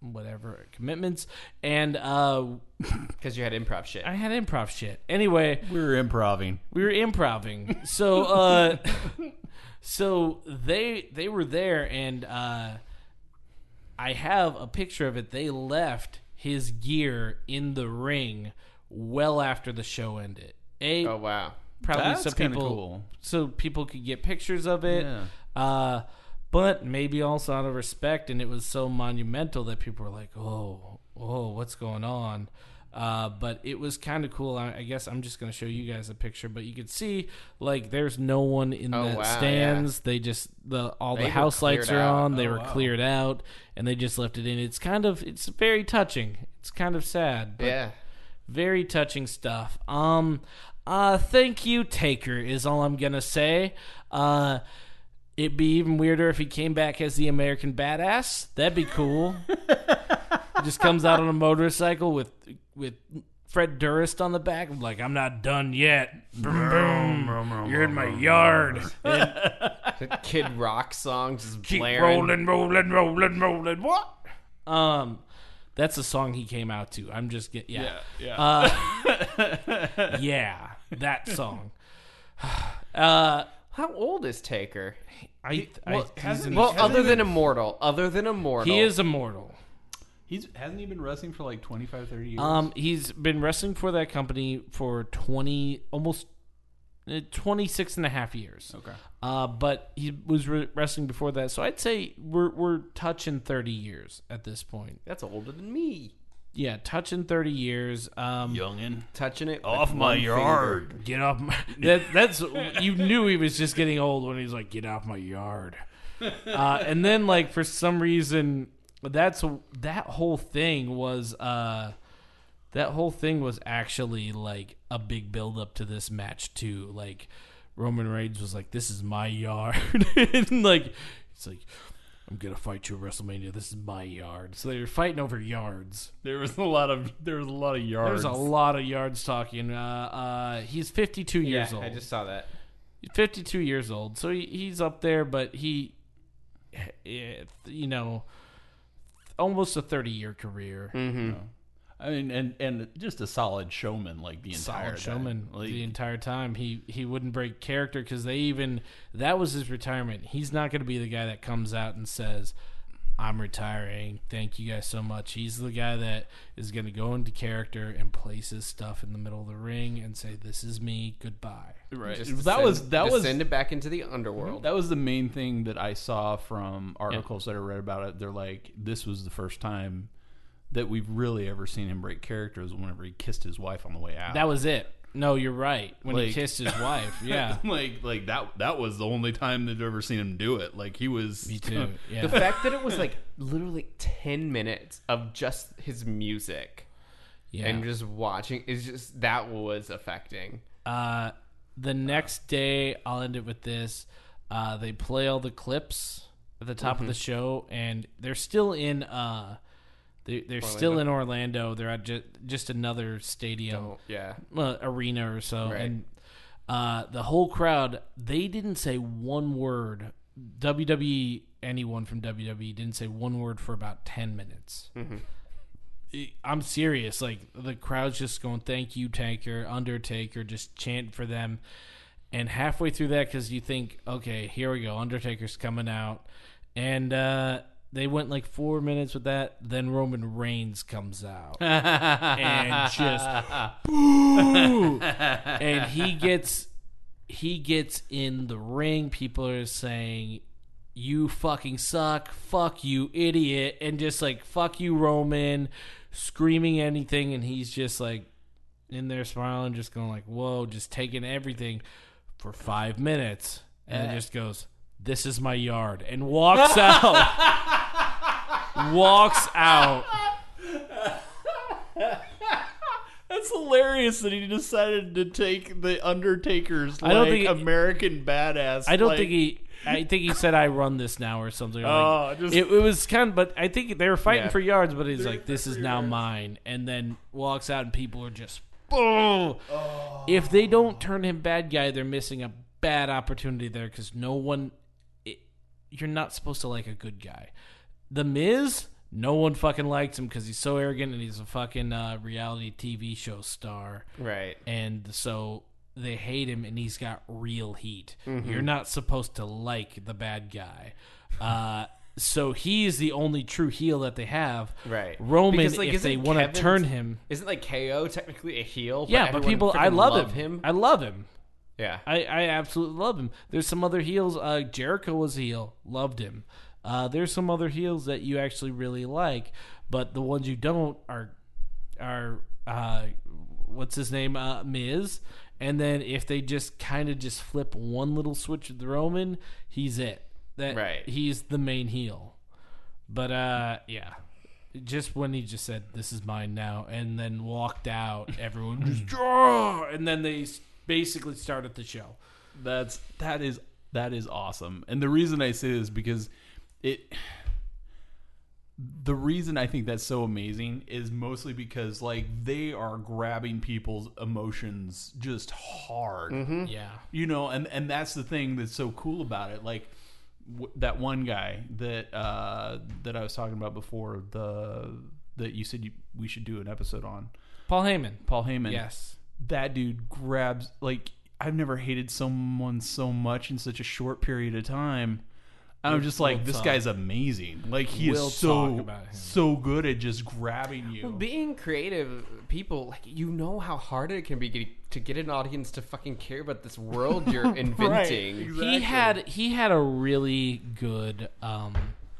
whatever commitments and uh Because you had improv shit. i had improv shit anyway We were improving. we were improving so uh so they they were there and uh i have a picture of it they left his gear in the ring well after the show ended a oh wow. probably That's so people cool. so people could get pictures of it Yeah. uh but maybe also out of respect and it was so monumental that people were like oh oh what's going on uh, but it was kind of cool. I, I guess I'm just going to show you guys a picture, but you could see like there's no one in Oh, the wow, stands. They just the all They the house lights are out. on. They Oh, were wow. cleared out, and they just left it in. It's kind of it's very touching. It's kind of sad. But Yeah. very touching stuff. Um, uh, thank you, Taker is all I'm gonna say. Uh, it'd be even weirder if he came back as the American Badass. That'd be cool. he just comes out on a motorcycle with with Fred Durst on the back. I'm like, I'm not done yet. Boom, boom. You're in my yard. The Kid Rock song just keep blaring. rolling, rolling, rolling, rolling. What? Um, that's the song he came out to. I'm just get yeah. yeah. Uh, yeah, that song. Uh, How old is Taker? I, I well, he's hasn't in- he- Well, hasn't other he than been- immortal, other than immortal, he is immortal. He's hasn't he been wrestling for like 25, 30 years? Um, he's been wrestling for that company for 20, almost uh, 26 and a half years. okay. Uh, but he was re- wrestling before that, so I'd say we're we're touching 30 years at this point. That's older than me. Yeah, touching 30 years. Um, Youngin. Touching it Off my yard. finger. Get off my. That, that's you knew he was just getting old when he was like, "Get off my yard," uh, and then like for some reason, that's that whole thing was uh, that whole thing was actually like a big build up to this match too. Like Roman Reigns was like, "This is my yard," and like it's like. I'm gonna fight you at WrestleMania. This is my yard. So they were fighting over yards. There was a lot of there was a lot of yards. There's a lot of yards talking. Uh, uh, he's 52 years yeah, old. I just saw that. He's 52 years old, so he, he's up there, but he, eh, you know, almost a 30 year career. Mm-hmm. I mean, and and just a solid showman like the Solid entire showman time. Like, the entire time. He he wouldn't break character because they even that was his retirement. He's not going to be the guy that comes out and says, "I'm retiring. Thank you guys so much." He's the guy that is going to go into character and place his stuff in the middle of the ring and say, "This is me. Goodbye." right. Just that descend- was that was descend it back into the underworld. That was the main thing that I saw from articles that I read about it. They're like, this was the first time that we've really ever seen him break characters whenever he kissed his wife on the way out. That was it. No, you're right. When he kissed his wife, yeah. like like that that was the only time that I've ever seen him do it. Like he was Me too. Yeah. The fact that it was like literally ten minutes of just his music yeah. and just watching is just that was affecting. Uh, the next day, I'll end it with this. Uh, they play all the clips at the top of the show, and they're still in. Uh, they, they're still in Orlando. They're at just, just another stadium, Oh yeah, well, arena or so, Right. and uh, the whole crowd. They didn't say one word. WWE, anyone from WWE didn't say one word for about ten minutes. I'm serious. Like the crowd's just going, "Thank you, Taker, Undertaker," just chant for them. And halfway through that, because you think, okay, here we go, Undertaker's coming out, and uh, they went like four minutes with that. Then Roman Reigns comes out and just boo, and he gets he gets in the ring. People are saying, "You fucking suck! Fuck you, idiot!" and just like "fuck you, Roman," screaming anything, and he's just like in there smiling, just going like, "Whoa!" Just taking everything for five minutes, and then eh. just goes, "This is my yard," and walks out. Walks out. That's hilarious that he decided to take the Undertaker's I don't like, think American badass. I don't like- think he. I think he said I run this now or something. Oh, like, just- it, it was kind of, but I think they were fighting Yeah. for yards. But he's like, "This is now mine," and then walks out, and people are just, "Oh!" If they don't turn him bad guy, they're missing a bad opportunity there because no one. It, you're not supposed to like a good guy. The Miz, no one fucking likes him because he's so arrogant and he's a fucking uh, reality TV show star Right. and so they hate him and he's got real heat. Mm-hmm. You're not supposed to like the bad guy. Uh, so he's the only true heel that they have. Right. Roman, Because, like, if they want to turn him. Isn't like KO technically a heel? Yeah, but people, I freaking love, him. I love him. yeah. I, I absolutely love him. There's some other heels. Uh, Jericho was a heel. Loved him. Uh, there's some other heels that you actually really like, but the ones you don't are are uh, what's his name, uh, Miz. And then if they just kind of just flip one little switch with Roman, he's it. That Right. He's the main heel. But uh, yeah. Just when he just said, "This is mine now," and then walked out, everyone just draw, and then they basically started the show. That's that is that is awesome. And the reason I say this is because it the reason I think that's so amazing is mostly because like they are grabbing people's emotions just hard. Yeah, You know, and and that's the thing that's so cool about it. Like w- that one guy that uh that I was talking about before, the that you said you, we should do an episode on. Paul Heyman. Paul Heyman Yes, that dude grabs like I've never hated someone so much in such a short period of time. I'm just like we'll this talk. guy's amazing. Like he We'll is so talk about him. so good at just grabbing you. Well, being creative people, like you know how hard it can be to get an audience to fucking care about this world you're inventing. he had he had a really good um,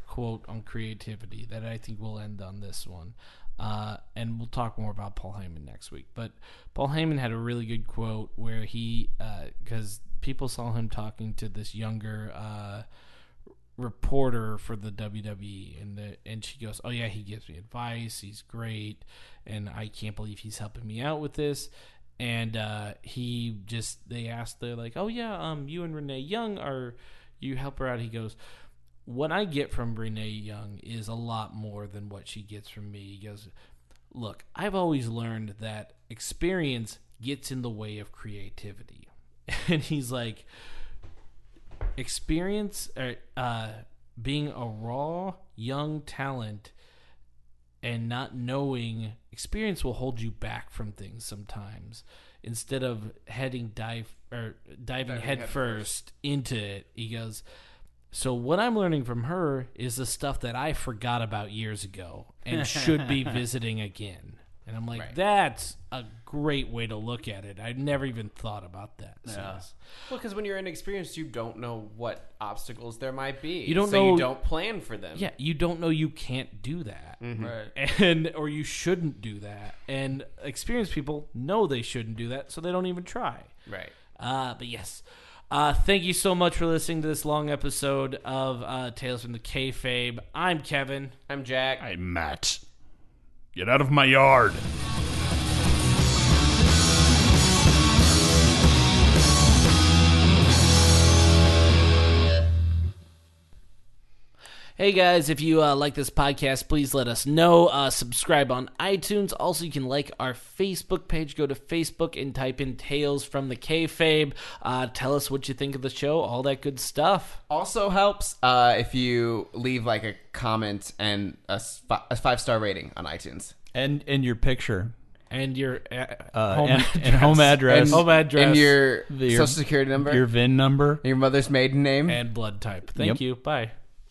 quote on creativity that I think we'll end on this one. Uh, and we'll talk more about Paul Heyman next week. But Paul Heyman had a really good quote where he, because people saw him talking to this younger uh, reporter for the WWE, and the, and she goes, "Oh yeah, he gives me advice. He's great, and I can't believe he's helping me out with this." And uh, he just they asked, they're like, "Oh yeah, um, you and Renee Young are you help her out?" He goes, "What I get from Renee Young is a lot more than what she gets from me." He goes, "Look, I've always learned that experience gets in the way of creativity," and he's like experience or uh, being a raw young talent and not knowing experience will hold you back from things sometimes instead of heading dive or diving, head, head first into it. He goes so what i'm learning from her is the stuff that i forgot about years ago and should be visiting again and i'm like Right. that's a great way to look at it i never even thought about that So Yeah. Well, because when you're inexperienced, you don't know what obstacles there might be. You don't so know- You don't plan for them. Yeah, you don't know you can't do that. Right. And or you shouldn't do that. And experienced people know they shouldn't do that, so they don't even try. Right. Uh, but yes. Uh, thank you so much for listening to this long episode of uh, Tales from the Kayfabe. I'm Kevin. I'm Jack. I'm Matt, get out of my yard. Hey guys, if you uh, like this podcast, please let us know. Uh, subscribe on iTunes. Also, you can like our Facebook page. Go to Facebook and type in Tales from the Kayfabe. Uh, tell us what you think of the show, all that good stuff. Also helps uh, if you leave like a comment and a, sp- a five star rating on iTunes. And and your picture. And your uh, Uh, home, and, address. and home address. And, Home address. and your The- your- social security number, Your your, VIN number. Your mother's maiden name. and blood type. Thank Yep. you. Bye.